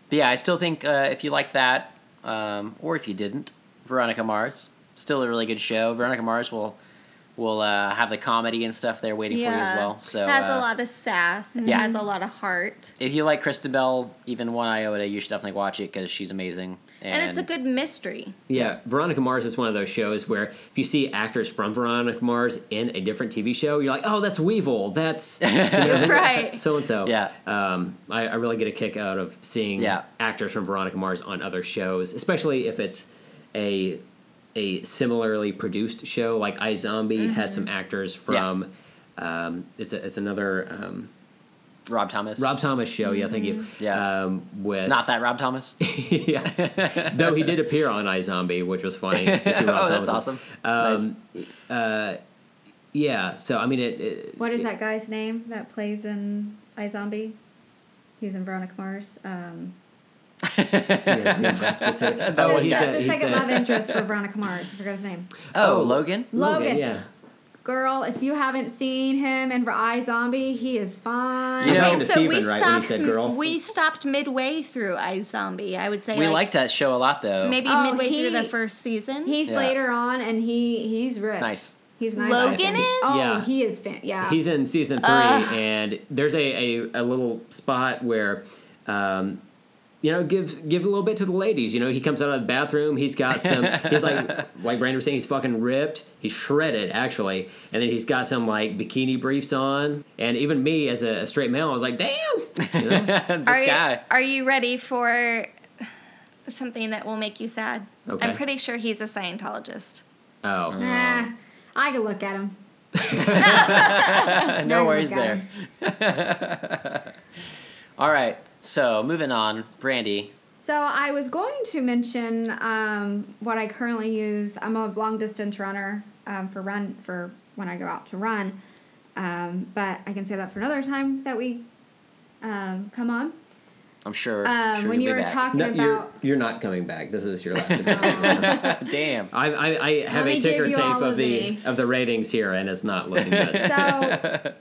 but yeah, I still think uh, if you like that, um, or if you didn't, Veronica Mars, still a really good show. Veronica Mars will will uh, have the comedy and stuff there waiting for you as well. So has uh, a lot of sass and yeah. has a lot of heart. if you like Kristen Bell, even one iota, you should definitely watch it because she's amazing. And, it's a good mystery. yeah. Veronica Mars is one of those shows where if you see actors from Veronica Mars in a different TV show, you're like, oh, that's Weevil. That's right. so and so. Yeah. Um, I, I really get a kick out of seeing Yeah. actors from Veronica Mars on other shows, especially if it's a a similarly produced show. Like iZombie has some actors from. Um, it's, a, it's another um, Rob Thomas. Rob Thomas show. Yeah, thank you. Yeah. Um, with not that Rob Thomas. yeah. Though he did appear on iZombie, which was funny. the two Rob oh, that's awesome. Um, uh, yeah. So I mean, it. it What is that guy's name that plays in iZombie? He's in Veronica Mars. Um, yeah, to be specific. Oh, the, well, he's the a- he's second a- love interest for Veronica Mars. I forgot his name. oh, Oh. Logan. Logan. Yeah. Girl, if you haven't seen him in iZombie, he is fine. You know- Okay, so Steven, we right, stopped. said girl? We stopped midway through iZombie. I would say We like, liked that show a lot, though. maybe Oh, midway he- through the first season. He's Yeah. later on, and he he's ripped. Nice. He's nice. Logan looking. is? Oh, Yeah. he is. Fan- yeah. He's in season three, Ugh. and there's a, a, a little spot where, um, you know, give give a little bit to the ladies. You know, he comes out of the bathroom. He's got some. he's like like Brandon was saying. He's fucking ripped. He's shredded actually, and then he's got some like bikini briefs on. And even me as a, straight male, I was like, damn. You know? this are guy. You, are you ready for something that will make you sad? Okay. I'm pretty sure he's a Scientologist. oh, Nah, I can look at him. no I worries there. Him. All right. So moving on, Brandy. So I was going to mention um, what I currently use. I'm a long distance runner um, for run for when I go out to run, um, but I can say that for another time that we um, come on. I'm sure. Um, sure when you'll were back. talking no, you're about you're not coming back. This is your last. Damn. I, I, I have me a ticker tape of of the the- of the ratings here, and it's not looking good. so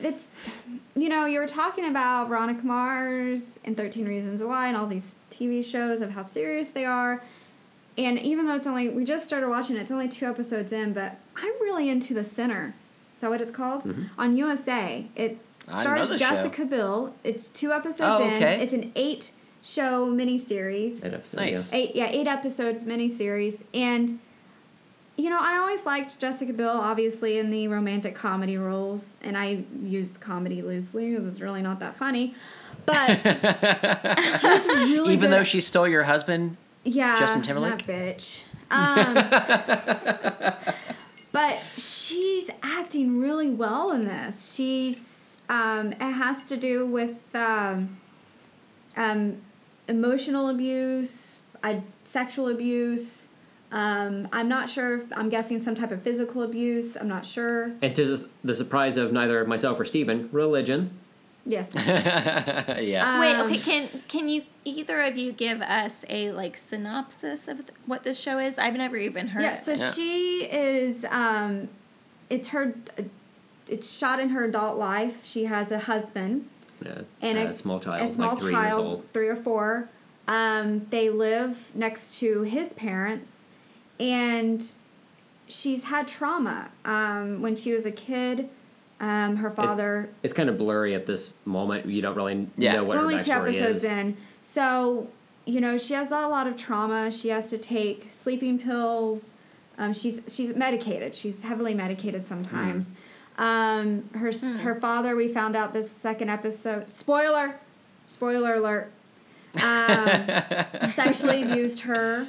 it's you know you were talking about Veronica Mars and 13 Reasons Why and all these TV shows of how serious they are. And even though it's only we just started watching it, it's only two episodes in, but I'm really into The Sinner. Is that what it's called? On USA. It Mm-hmm. I know stars the show. Jessica Biel. It's two episodes Oh, in. okay. It's an eight show miniseries. Eight episodes, Nice. Eight yeah, eight episodes miniseries. And you know, I always liked Jessica Biel, obviously, in the romantic comedy roles, and I use comedy loosely because it's really not that funny. But she's really Even good- though she stole your husband, yeah, Justin Timberlake? that bitch. Um, but she's acting really well in this. She's um, it has to do with um, um, emotional abuse, uh, sexual abuse. Um, I'm not sure. If, I'm guessing some type of physical abuse. I'm not sure. And to the- the surprise of neither myself or Steven, religion. Yes. yeah. Wait, Um, okay. Can can you either of you give us a like synopsis of th- what this show is? I've never even heard. Yeah, of so it. Yeah. she is. Um, it's her. It's shot in her adult life. She has a husband Yeah, and a, a, small child, a small like three child, years old. three or four. Um, they live next to his parents, and she's had trauma. Um, when she was a kid, um, her father. It's kind of blurry at this moment. You don't really Yeah. know what We're her only two episodes is. in, so you know she has a lot of trauma. She has to take sleeping pills. Um, she's she's medicated. She's heavily medicated sometimes. Um, her s her father. We found out this second episode. Spoiler, spoiler alert. Um, sexually abused her.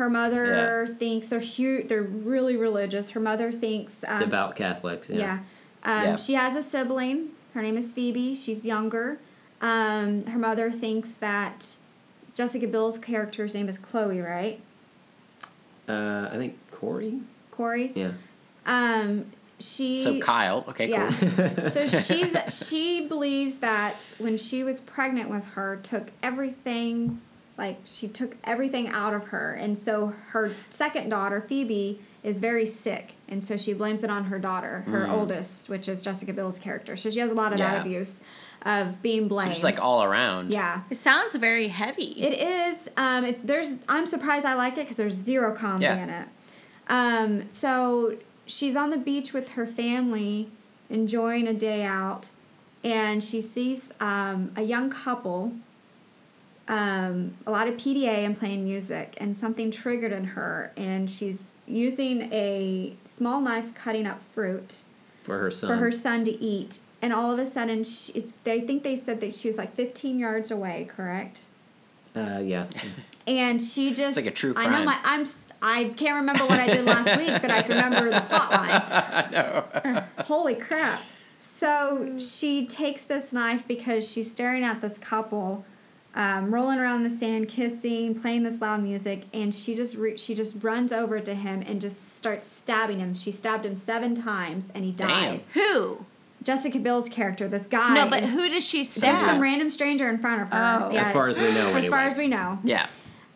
Her mother thinks they're huge. They're really religious. Her mother thinks um, Devout Catholics. Yeah. yeah. Um, Yeah. She has a sibling. Her name is Phoebe. She's younger. Um, her mother thinks that Jessica Biel's character's name is Chloe, right? Uh, I think Corey. Corey. Yeah. Um, she. so Kyle. Okay, yeah. cool. so she's she believes that when she was pregnant with her, took everything, like she took everything out of her, and so her second daughter Phoebe is very sick, and so she blames it on her daughter, her oldest, which is Jessica Biel's character. So she has a lot of Mm. Yeah. that abuse of being So blamed. just like all around. yeah. it sounds very heavy. It is. Um, it's there's. I'm surprised I like it because there's zero comedy Yeah. in it. Um, so she's on the beach with her family, enjoying a day out, and she sees um, a young couple. Um, a lot of PDA and playing music, and something triggered in her, and she's using a small knife cutting up fruit For her son. for her son to eat. And all of a sudden, she, it's, they think they said that she was like 15 yards away, correct? Uh, yeah. and she just like a true crime. I know my I'm I can't remember what I did last week, but I can remember the plot line. Holy crap! So she takes this knife because she's staring at this couple, um, rolling around in the sand, kissing, playing this loud music, and she just re- she just runs over to him and just starts stabbing him. She stabbed him seven times, and he Damn. dies. who? Jessica Biel's character, this guy. No, but who does she stab? Just some random stranger in front of her. Oh. As far as we know, As far as we know. Yeah.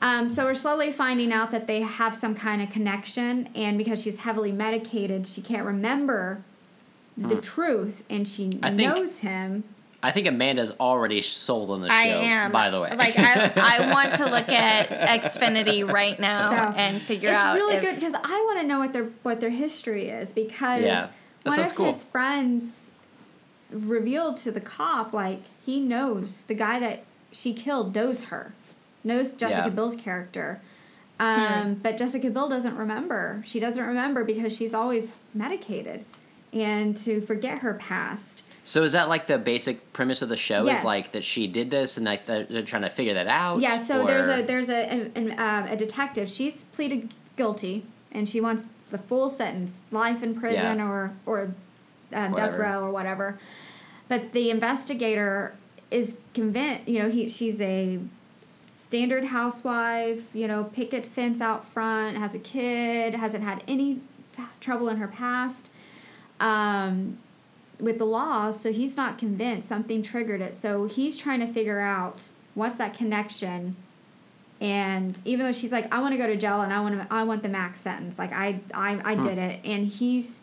Um, so we're slowly finding out that they have some kind of connection, and because she's heavily medicated, she can't remember the truth, and she I think- knows him. I think Amanda's already sold on the show. I am. By the way, like I, I want to look at Xfinity right now So, and figure it's out. It's really if, good because I want to know what their what their history is because Yeah, one of cool. his friends revealed to the cop like he knows the guy that she killed knows her, knows Jessica Yeah. Bill's character. Um, But Jessica Biel doesn't remember. She doesn't remember because she's always medicated, and to forget her past. So is that like the basic premise of the show? Yes. Is like that she did this and like they're, trying to figure that out? Yeah, so there's a there's a an, um, a detective. She's pleaded guilty, and she wants the full sentence, life in prison Yeah. or or um, death row or whatever. But the investigator is convinced. You know, he she's a standard housewife. You know, picket fence out front, has a kid, hasn't had any trouble in her past. Um, with the law, so he's not convinced something triggered it. So he's trying to figure out what's that connection. And even though she's like, I want to go to jail and I want to, I want the max sentence. Like I, I, I did it, and he's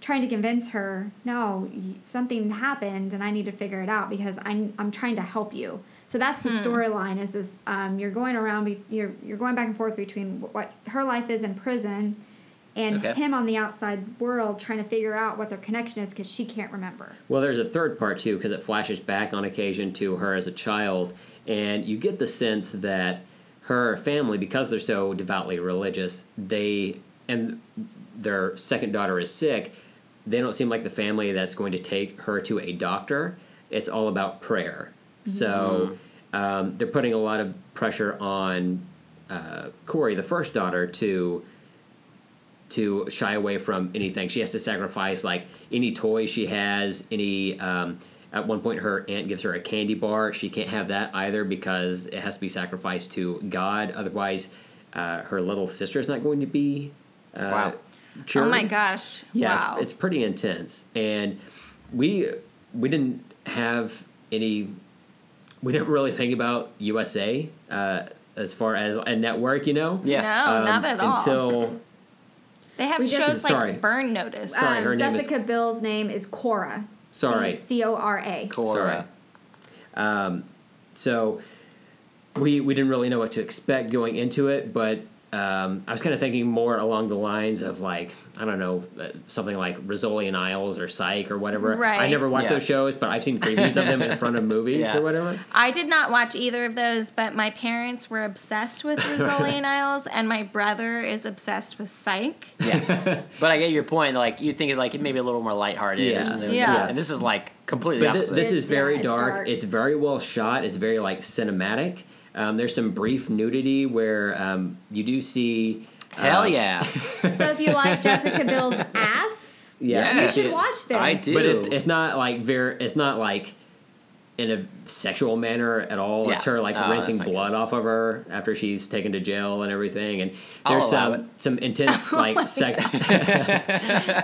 trying to convince her, no, something happened, and I need to figure it out because I'm, I'm trying to help you. So that's the storyline. Is this? Um, you're going around, be, you're, you're going back and forth between what her life is in prison, and Okay. him on the outside world trying to figure out what their connection is because she can't remember. Well, there's a third part too because it flashes back on occasion to her as a child, and you get the sense that her family, because they're so devoutly religious, they and their second daughter is sick. They don't seem like the family that's going to take her to a doctor. It's all about prayer. So um, they're putting a lot of pressure on uh, Corey, the first daughter, to to shy away from anything. She has to sacrifice like any toy she has, any um, at one point her aunt gives her a candy bar. She can't have that either because it has to be sacrificed to God. Otherwise, uh, her little sister is not going to be uh, Wow. oh my gosh! Yeah, wow. it's, it's pretty intense, and we we didn't have any. We didn't really think about USA uh, as far as a network, you know. Yeah. no, Um, not at all. Until they have We just- shows like Sorry. Burn Notice. Sorry, um, her name is- Jessica Biel's name is Cora. Sorry. C O R A. Cora. Sorry. So we we didn't really know what to expect going into it, but um, I was kind of thinking more along the lines of like I don't know uh, something like Rizzoli and Isles or Psych or whatever. Right. I never watched Yeah. those shows, but I've seen previews of them in front of movies Yeah. or whatever. I did not watch either of those, but my parents were obsessed with Rizzoli and Isles, and my brother is obsessed with Psych. Yeah, but I get your point. Like you think like it may be a little more lighthearted Yeah. or something. Yeah. and this is like completely But thi- opposite. this is It's- very yeah, it's dark. dark. It's very well shot. It's very like cinematic. Um, there's some brief nudity where um, you do see. Hell uh, yeah! So if you like Jessica Biel's ass, Yeah, you should watch this. I do. But it's it's not like very. It's not like in a sexual manner at all. It's her like Oh, rinsing that's not blood off of her after she's taken to jail and everything. And I'll there's allow some some intense like sex.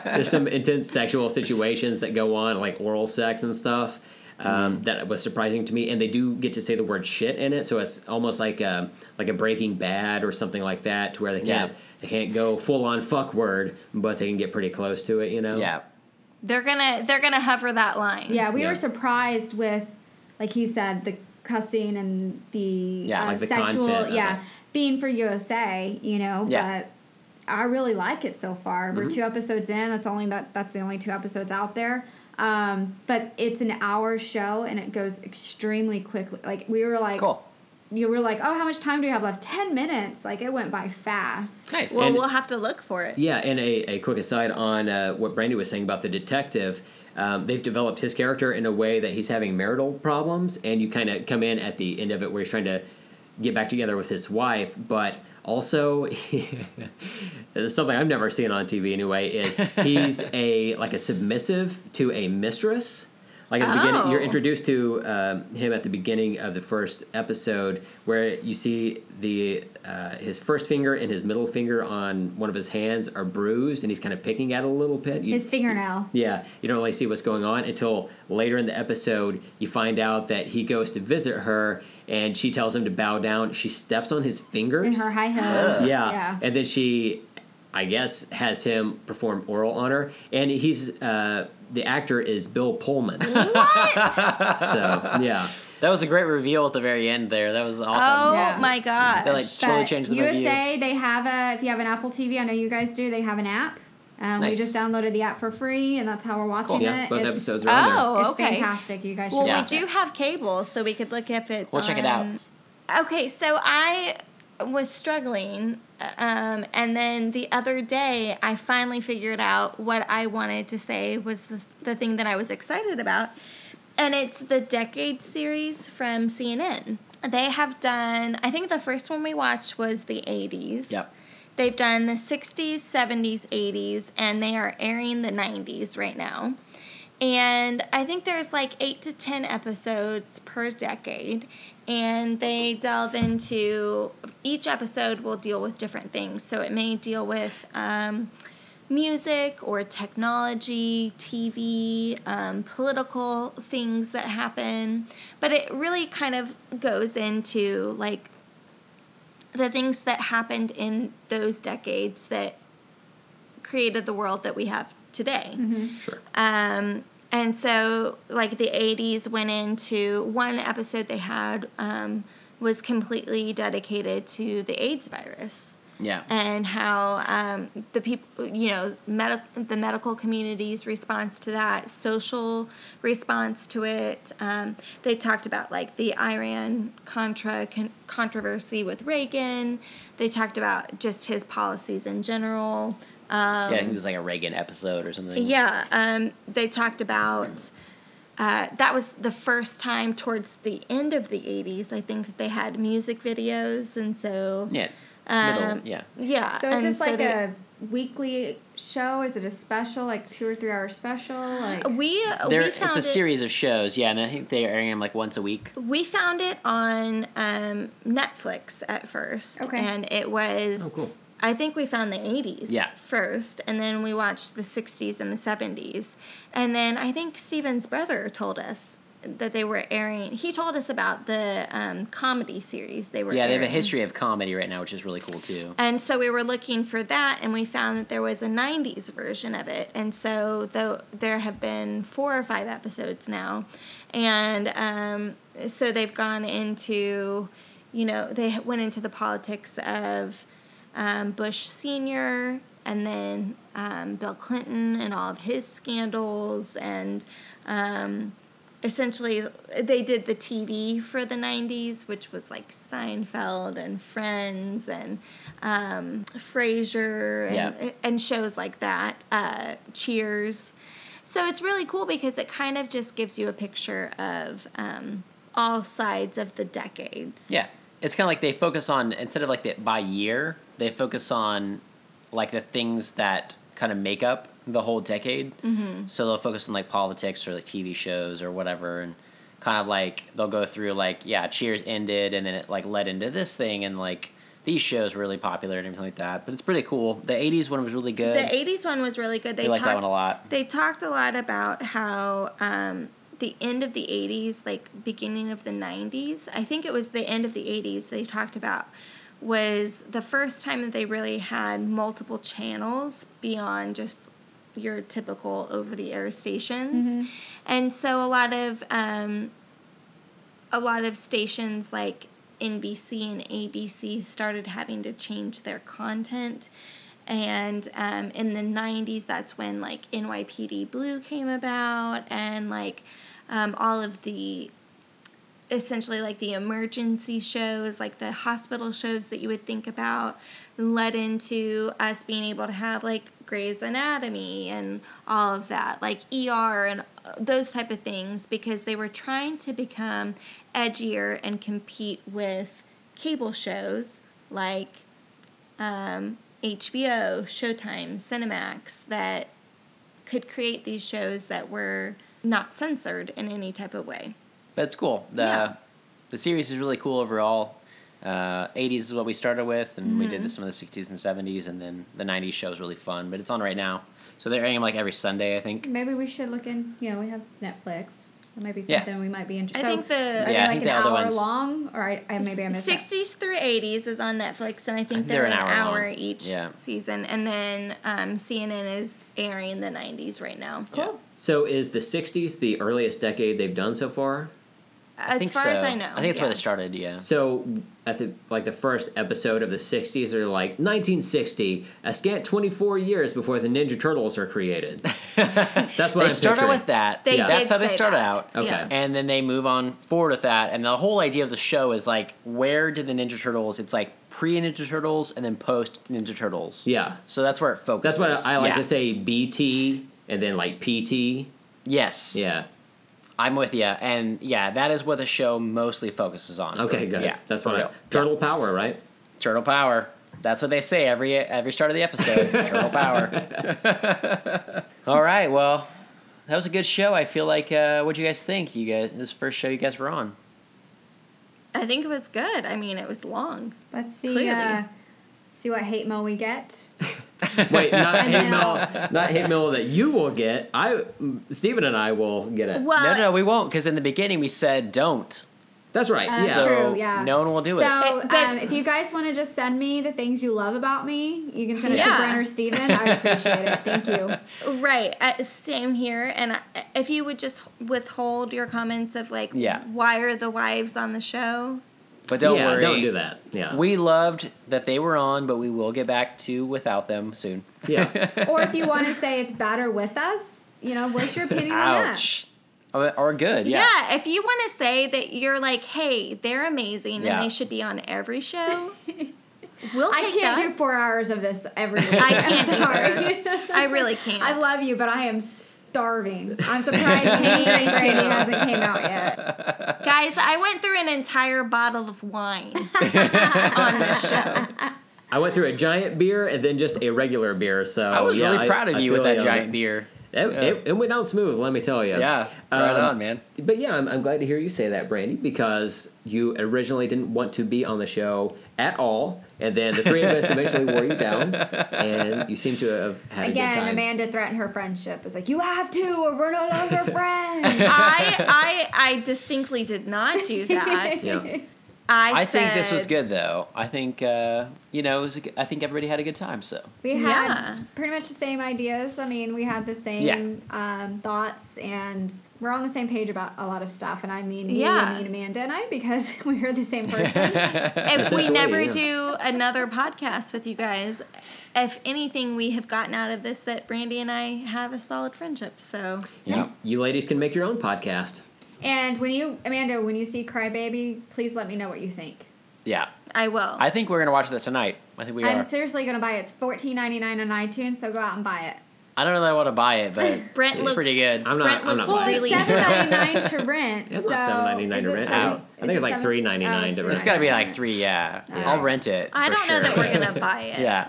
there's some intense sexual situations that go on, like oral sex and stuff. Um, That was surprising to me, and they do get to say the word "shit" in it, so it's almost like a, like a Breaking Bad or something like that, to where they can't Yeah. they can't go full on fuck word, but they can get pretty close to it, you know. yeah, They're gonna they're gonna hover that line. Yeah, we Yeah. were surprised with, like he said, the cussing and the Yeah, uh, like the sexual. content of Yeah, it. being for USA, you know. Yeah. But I really like it so far. Mm-hmm. We're two episodes in. That's only that. That's the only two episodes out there. Um, but it's an hour show and it goes extremely quickly. Like we were like, cool, you were like, oh, how much time do we have left? Ten minutes. Like it went by fast. nice. Well, And- we'll have to look for it. Yeah, and a, a quick aside on uh, what Brandy was saying about the detective. Um, they've developed his character in a way that he's having marital problems, and you kind of come in at the end of it where he's trying to get back together with his wife, but also something I've never seen on TV anyway. Is he's a like a submissive to a mistress. Like at the beginning, you're Oh. introduced to um, him at the beginning of the first episode, where you see the uh, his first finger and his middle finger on one of his hands are bruised, and he's kind of picking at it a little bit. You, His fingernail. yeah, you don't really see what's going on until later in the episode. You find out that he goes to visit her, and she tells him to bow down. She steps on his fingers In her high heels. yeah. Yeah. and then she I guess has him perform oral on her, and he's uh, the actor is Bill Pullman. What? so yeah, That was a great reveal at the very end there. That was awesome. oh Yeah. my gosh. They like totally But changed the USA, review. they have a. If you have an Apple TV, I know you guys do. They have an app. Um, Nice. We just downloaded the app for free, and that's how we're watching yeah, it. both it's, episodes are on there. oh, It's okay. fantastic. You guys should. Well, Yeah. watch we do it. have cable, so we could look if it's. We'll check it out. on- Okay, so I was struggling, um, and then the other day I finally figured out what I wanted to say was the the thing that I was excited about, and it's the Decade series from CNN. They have done. I think the first one we watched was the '80s. Yep. They've done the 60s, 70s, 80s, and they are airing the 90s right now. And I think there's like eight to 10 episodes per decade. And they delve into each episode will deal with different things. So it may deal with um, music or technology, TV, um, political things that happen. But it really kind of goes into like the things that happened in those decades that created the world that we have today. sure. Um, and so, like the 80s went into one episode they had um, was completely dedicated to the AIDS virus Yeah. and how um, the people, you know, med- the medical community's response to that, social response to it. Um, they talked about like the Iran Contra con- controversy with Reagan. They talked about just his policies in general. Um, yeah, I think there's like a Reagan episode or something. yeah, um, they talked about uh, that was the first time towards the end of the 80s, I think that they had music videos, and so Yeah. Middle, um, yeah. yeah. So is and this like they- a weekly show? Is it a special, like two or three hour special? Like we There, we found it's a it, series of shows, yeah, and I think they're airing them like once a week. We found it on um, Netflix at first, Okay. and it was. Oh, cool. I think we found the 80s Yeah. first, and then we watched the 60s and the 70s. And then I think Steven's brother told us that they were airing. He told us about the um, comedy series they were Yeah, they have a history of comedy right now, which is really cool too. And so we were looking for that, and we found that there was a 90s version of it. And so though there have been four or five episodes now. And um, so they've gone into, you know, they went into the politics of um, Bush Sr. and then um, Bill Clinton and all of his scandals. And um, essentially, they did the TV for the 90s, which was like Seinfeld and Friends and um, Frasier and, Yeah. and shows like that, uh, Cheers. So it's really cool because it kind of just gives you a picture of um, all sides of the decades. Yeah, it's kind of like they focus on instead of like the by year, they focus on like the things that kind of make up the whole decade. Mm-hmm. So they'll focus on like politics or like TV shows or whatever, and kind of like they'll go through like yeah, Cheers ended, and then it like led into this thing, and like these shows were really popular and everything like that. But it's pretty cool. The '80s one was really good. The 80s one was really good. They I like that talked- one a lot. They talked a lot about how um, the end of the 80s, like beginning of the 90s, I think it was the end of the 80s, they talked about was the first time that they really had multiple channels beyond just your typical over the air stations. And so a lot of um, a lot of stations like NBC and ABC started having to change their content. And um, in the 90s, that's when like NYPD Blue came about and like um, all of the essentially like the emergency shows, like the hospital shows that you would think about, led into us being able to have like Grey's Anatomy and all of that, like ER and uh, those type of things, because they were trying to become edgier and compete with cable shows like um, HBO, Showtime, Cinemax that could create these shows that were not censored in any type of way. But it's cool. The Yeah. the series is really cool overall. Uh, 80s is what we started with, and we Mm-hmm. did this some of the 60s and 70s, and then the 90s show is really fun. But it's on right now, so they're airing them like every Sunday, I think. maybe we should look in. You know, we have Netflix. That might be Yeah. something we might be interested. I interested. think the are they Yeah, I like think an the other hour ones- long, or I, I maybe I missed that. 60s through 80s is on Netflix, and I think think they're, they're an an hour hour, long. each Yeah. season. And then um, CNN is airing the 90s right now. Cool. So is the '60s the earliest decade they've done so far? As I think far so. as I know. I think it's where they started. Yeah. So at the like the first episode of the '60s, they're like 1960, a scant 24 years before the Ninja Turtles are created. That's what They I'm started picturing. with that. They Yeah. That's did how they say start that. out. Okay. Yeah. And then they move on forward with that. And the whole idea of the show is like, where did the Ninja Turtles? It's like pre Ninja Turtles and then post Ninja Turtles. Yeah, So that's where it focuses. that's what I like Yeah. to say. BT and then like PT. Yes. Yeah. I'm with you. And yeah, that is what the show mostly focuses on. Okay, good. Yeah. That's what I, real. Turtle Power, right? Turtle power. That's what they say every every start of the episode. Turtle power. All right. Well, that was a good show. I feel like. Uh, what do you guys think? You guys, this first show you guys were on. I think it was good. I mean, it was long. Let's see. Clearly. Uh, see what hate mail we get. Wait, not And hate then mail, not hate mail that you will get. I, Steven and I will get it. Well, no, no, no, we won't because in the beginning we said don't. That's right. That's yeah. so true, yeah. no one will do so, it. So, but- um, if you guys want to just send me the things you love about me, you can send it Yeah. to Brent or Steven. I appreciate it. Thank you. Right. Uh, same here. And I- if you would just withhold your comments of like, Yeah. why are the wives on the show? But don't yeah, worry. don't do that. Yeah. We loved that they were on, but we will get back to without them soon. yeah. Or if you want to say it's better with us, you know, what's your opinion on that? Ouch. Or, or good. Yeah. Yeah, if you want to say that you're like, hey, they're amazing Yeah. and they should be on every show, we'll I take can't that. do four hours of this every week. I I'm can't sorry. I really can't. I love you, but I am starving. I'm surprised Hangry Brandy hasn't came out yet. Guys, I went through an entire bottle of wine on this show. I went through a giant beer and then just a regular beer. So I was yeah, really proud of I you with that you. giant beer. It, it, it went down smooth. Let me tell you. Yeah. Right Um, on, man. But yeah, I'm, I'm glad to hear you say that, Brandy, because you originally didn't want to be on the show at all, and then the three of us eventually wore you down, and you seem to have had a good Again, time. Amanda threatened her friendship. It's like, you have to, or we're no longer friends. I, I, I distinctly did not do that. Yeah. I, I think this was good though. I think uh, you know, it was a good, I think everybody had a good time. So We had Yeah. pretty much the same ideas. I mean, we had the same um, thoughts, and we're on the same page about a lot of stuff. And I mean, Yeah. I mean Amanda and I, because we're the same person. If we never yeah. do another podcast with you guys, if anything, we have gotten out of this that Brandy and I have a solid friendship. So yeah. You ladies can make your own podcast. And when you, Amanda, when you see Crybaby, please let me know what you think. Yeah. I will. I think we're gonna watch this tonight. I think we are. I'm are. seriously gonna buy it. It's fourteen ninety nine on iTunes, so go out and buy it. I don't know that I want to buy it, but Brent it's looks- pretty good. I'm not. Brent I'm looks not Well, buying it's really- it. seven ninety nine to rent. It's so not $7.99 to rent. seven- I think it's like seven- $3.99 oh, to rent. it's got to be like three. Yeah, Yeah. I'll rent it. I for don't know that we're gonna buy it. yeah.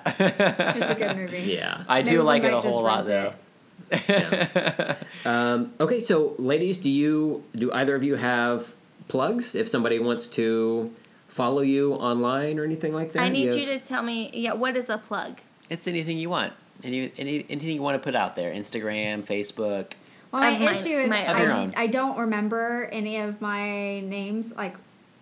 It's a good movie. Yeah. I do we like it a whole lot though. it. Um, okay, so ladies, do you do either of you have plugs? If somebody wants to follow you online or anything like that, I need have- you to tell me. Yeah, what is a plug? It's anything you want. Any, any anything you want to put out there. Instagram, Facebook. Well, my my- issue is my I. I don't remember any of my names. Like,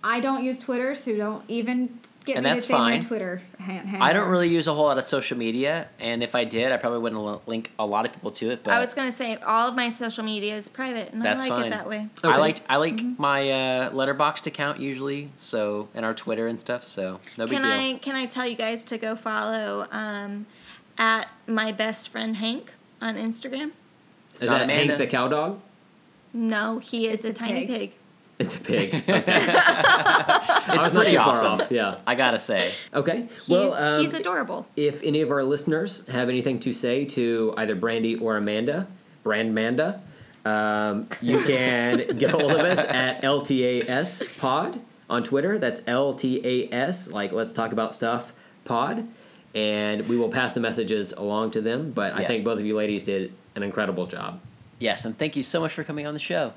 I don't use Twitter, so don't even get And me that's to say my fine. Twitter hand. I don't really use a whole lot of social media, and if I did, I probably wouldn't link a lot of people to it. But I was gonna say all of my social media is private, and That's I like fine. it that way. Okay. I like I like Mm-hmm. my uh, Letterboxd account usually, so and our Twitter and stuff. So no big deal. Can. I can I tell you guys to go follow um, at my best friend Hank on Instagram? It's Is that Amanda. Hank the cow dog? No, he is It's a, a tiny pig. pig. It's a pig. Okay. It's not pretty too far awesome. off, Yeah. I gotta say. Okay. He's, well, um, he's adorable. if any of our listeners have anything to say to either Brandy or Amanda, Brandmanda, um, you can get a hold of us at LTAS Pod on Twitter. That's LTAS, like Let's Talk About Stuff Pod. And we will pass the messages along to them. But I Yes. think both of you ladies did an incredible job. Yes, and thank you so much for coming on the show.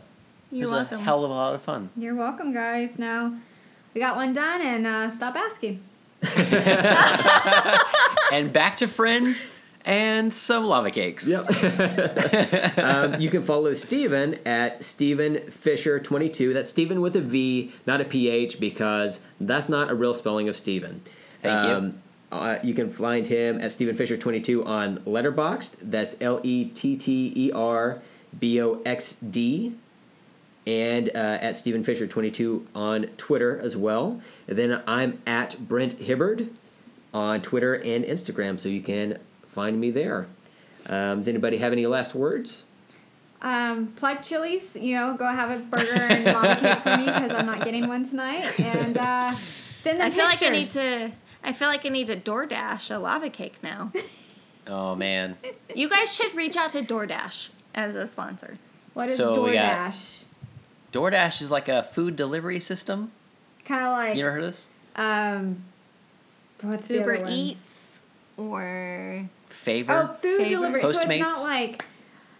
You're it was welcome. a hell of a lot of fun. You're welcome, guys. Now we got one done, and uh, stop asking. and back to friends and some lava cakes. Yep. um, you can follow Steven at Steven Fisher22. That's Steven with a V, not a PH, because that's not a real spelling of Steven. Thank you. Um, uh, you can find him at Steven Fisher22 on Letterboxd. That's L E T T E R B O X D. And uh, at Steven Fisher22 on Twitter as well. And then I'm at Brent Hibbard on Twitter and Instagram, so you can find me there. Um, does anybody have any last words? Um, plug Chili's, you know, go have a burger and lava cake for me because I'm not getting one tonight. And uh, send them I feel like I need pictures. to. I feel like I need to DoorDash a lava cake now. Oh man. you guys should reach out to DoorDash as a sponsor. What is So we got- DoorDash? DoorDash is like a food delivery system. Kind of like You ever heard of this? um, what's the Uber other ones? Eats or Favor. Oh, food Favorite? delivery. So it's not like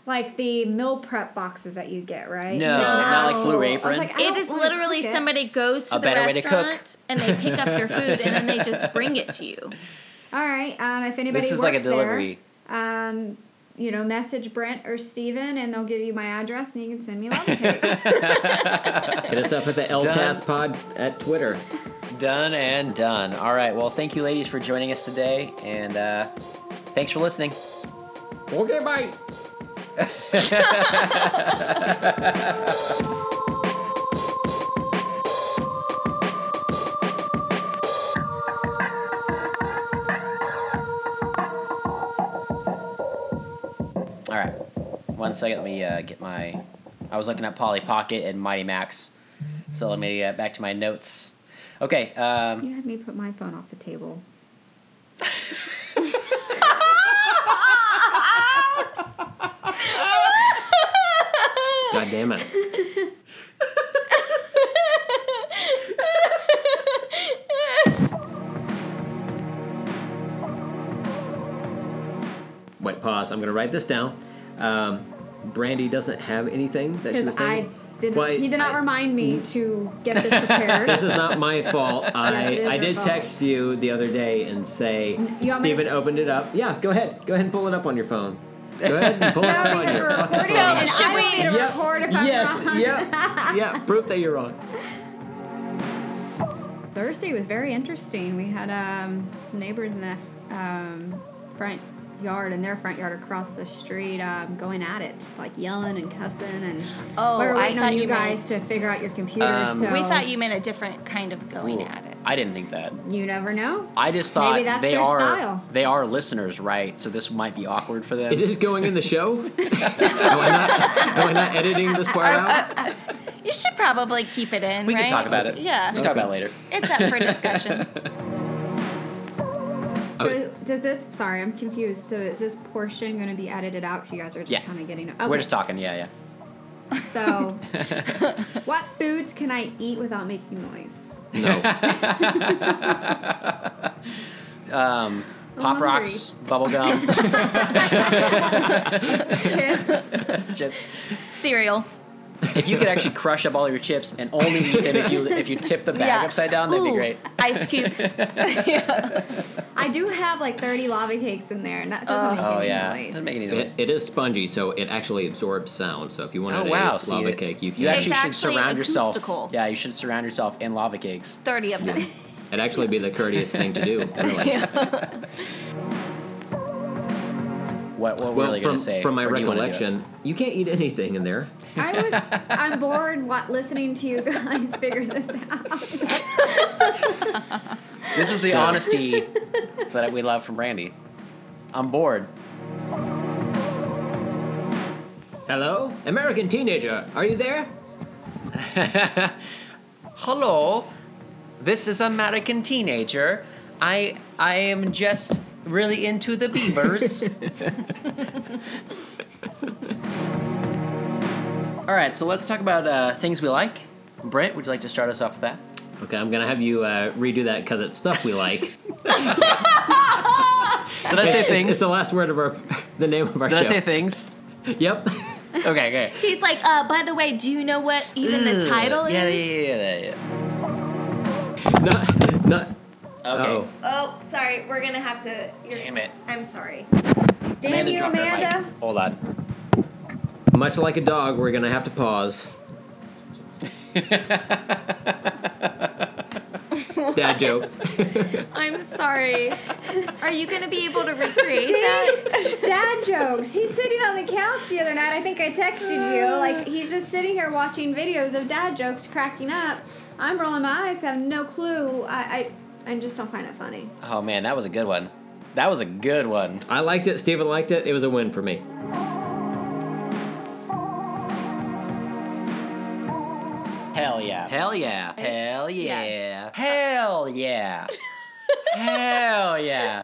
like the meal prep boxes that you get, right? No, It's not like Blue actual- I Apron. like, I it don't is wanna literally cook it. somebody goes to A the better way to cook. restaurant and they pick up your food and then they just bring it to you. All right. Um, if anybody this is works like a delivery. there, um, you know, message Brent or Steven and they'll give you my address and you can send me lava cakes. Hit us up at the LTAS Pod at Twitter. Done and done. All right. Well, thank you, ladies, for joining us today, and uh, thanks for listening. Okay, bye. One second. Let me uh, get my. I was looking at Polly Pocket and Mighty Max, so let me get back to my notes. Okay. Um, you had me put my phone off the table. God damn it. Wait, pause. I'm going to write this down. Um, Brandy doesn't have anything that she was Because I saying. did. Well, he did not I- remind me to get this prepared. This is not my fault. I, it is I did fault. text you the other day and say Steven me opened it up. Yeah, go ahead. Go ahead and pull it up on your phone. Go ahead and pull it up on your we're fucking recording, So, and should I don't we- need to Yep. record if I'm yes, wrong. yeah, yeah. Proof that you're wrong. Thursday was very interesting. We had um, some neighbors in the um, front yard, in their front yard across the street, um, going at it, like yelling and cussing, and Oh, we were I waiting thought on you you guys meant- to figure out your computer. Um, so We thought you meant a different kind of going Ooh, at it. I didn't think that. you never know. I just thought Maybe thought that's they their are style. they are listeners, right? So this might be awkward for them. Is this going in the show? am, I not, am I not editing this part out? You should probably keep it in. we right? can talk about it. Yeah, we can talk about it later. it's up for discussion. I So was- does this? Sorry, I'm confused. So is this portion going to be edited out? Because you guys are just Yeah. kind of getting. Okay. We're just talking. Yeah, yeah. So, what foods can I eat without making noise? No. Um, Pop hungry. rocks, bubble gum, Chips. chips. Cereal. If you could actually crush up all your chips and only eat them if you if you tip the bag Yeah. upside down, that'd be great. Ice cubes. yeah. I do have like 30 lava cakes in there, and that doesn't make Oh any yeah, noise. doesn't make any noise. It, it is spongy, so it actually absorbs sound. So if you want oh wow, a lava it- cake, you can. You actually should actually surround yourself. Yeah, you should surround yourself in lava cakes. Thirty of them. It'd actually be the courteous thing to do. Really. What what we're Well, really from, gonna say? from my or you wanna do it? recollection, you can't eat anything in there. I was, I'm bored wa- listening to you guys figure this out. This is the So- honesty that we love from Brandy. I'm bored. Hello, American teenager, are you there? Hello, this is American teenager. I I am just really into the beavers. All right, so let's talk about uh, things we like. Brent, would you like to start us off with that? Okay, I'm gonna have you uh, redo that because it's stuff we like. Did I say things? It's the last word of our, the name of our Did I say things? yep. Okay, okay. He's like, uh, by the way, do you know what even the title yeah, is? Yeah, yeah, yeah, yeah. not, not. Okay. Oh. Oh, sorry. We're gonna have to. You're, Damn it. I'm sorry. Damn Amanda you, dropped her mic. Amanda. Hold on. Much like a dog, we're gonna have to pause. Dad joke. I'm sorry. Are you gonna be able to recreate that? Dad jokes. He's sitting on the couch the other night. I think I texted you. Like he's just sitting here watching videos of dad jokes, cracking up. I'm rolling my eyes, have no clue. I, I, I just don't find it funny. Oh man, that was a good one. That was a good one. I liked it. Steven liked it. It was a win for me. Hell mm. yeah. Hell yeah. Hell yeah. Hell yeah. Hell yeah.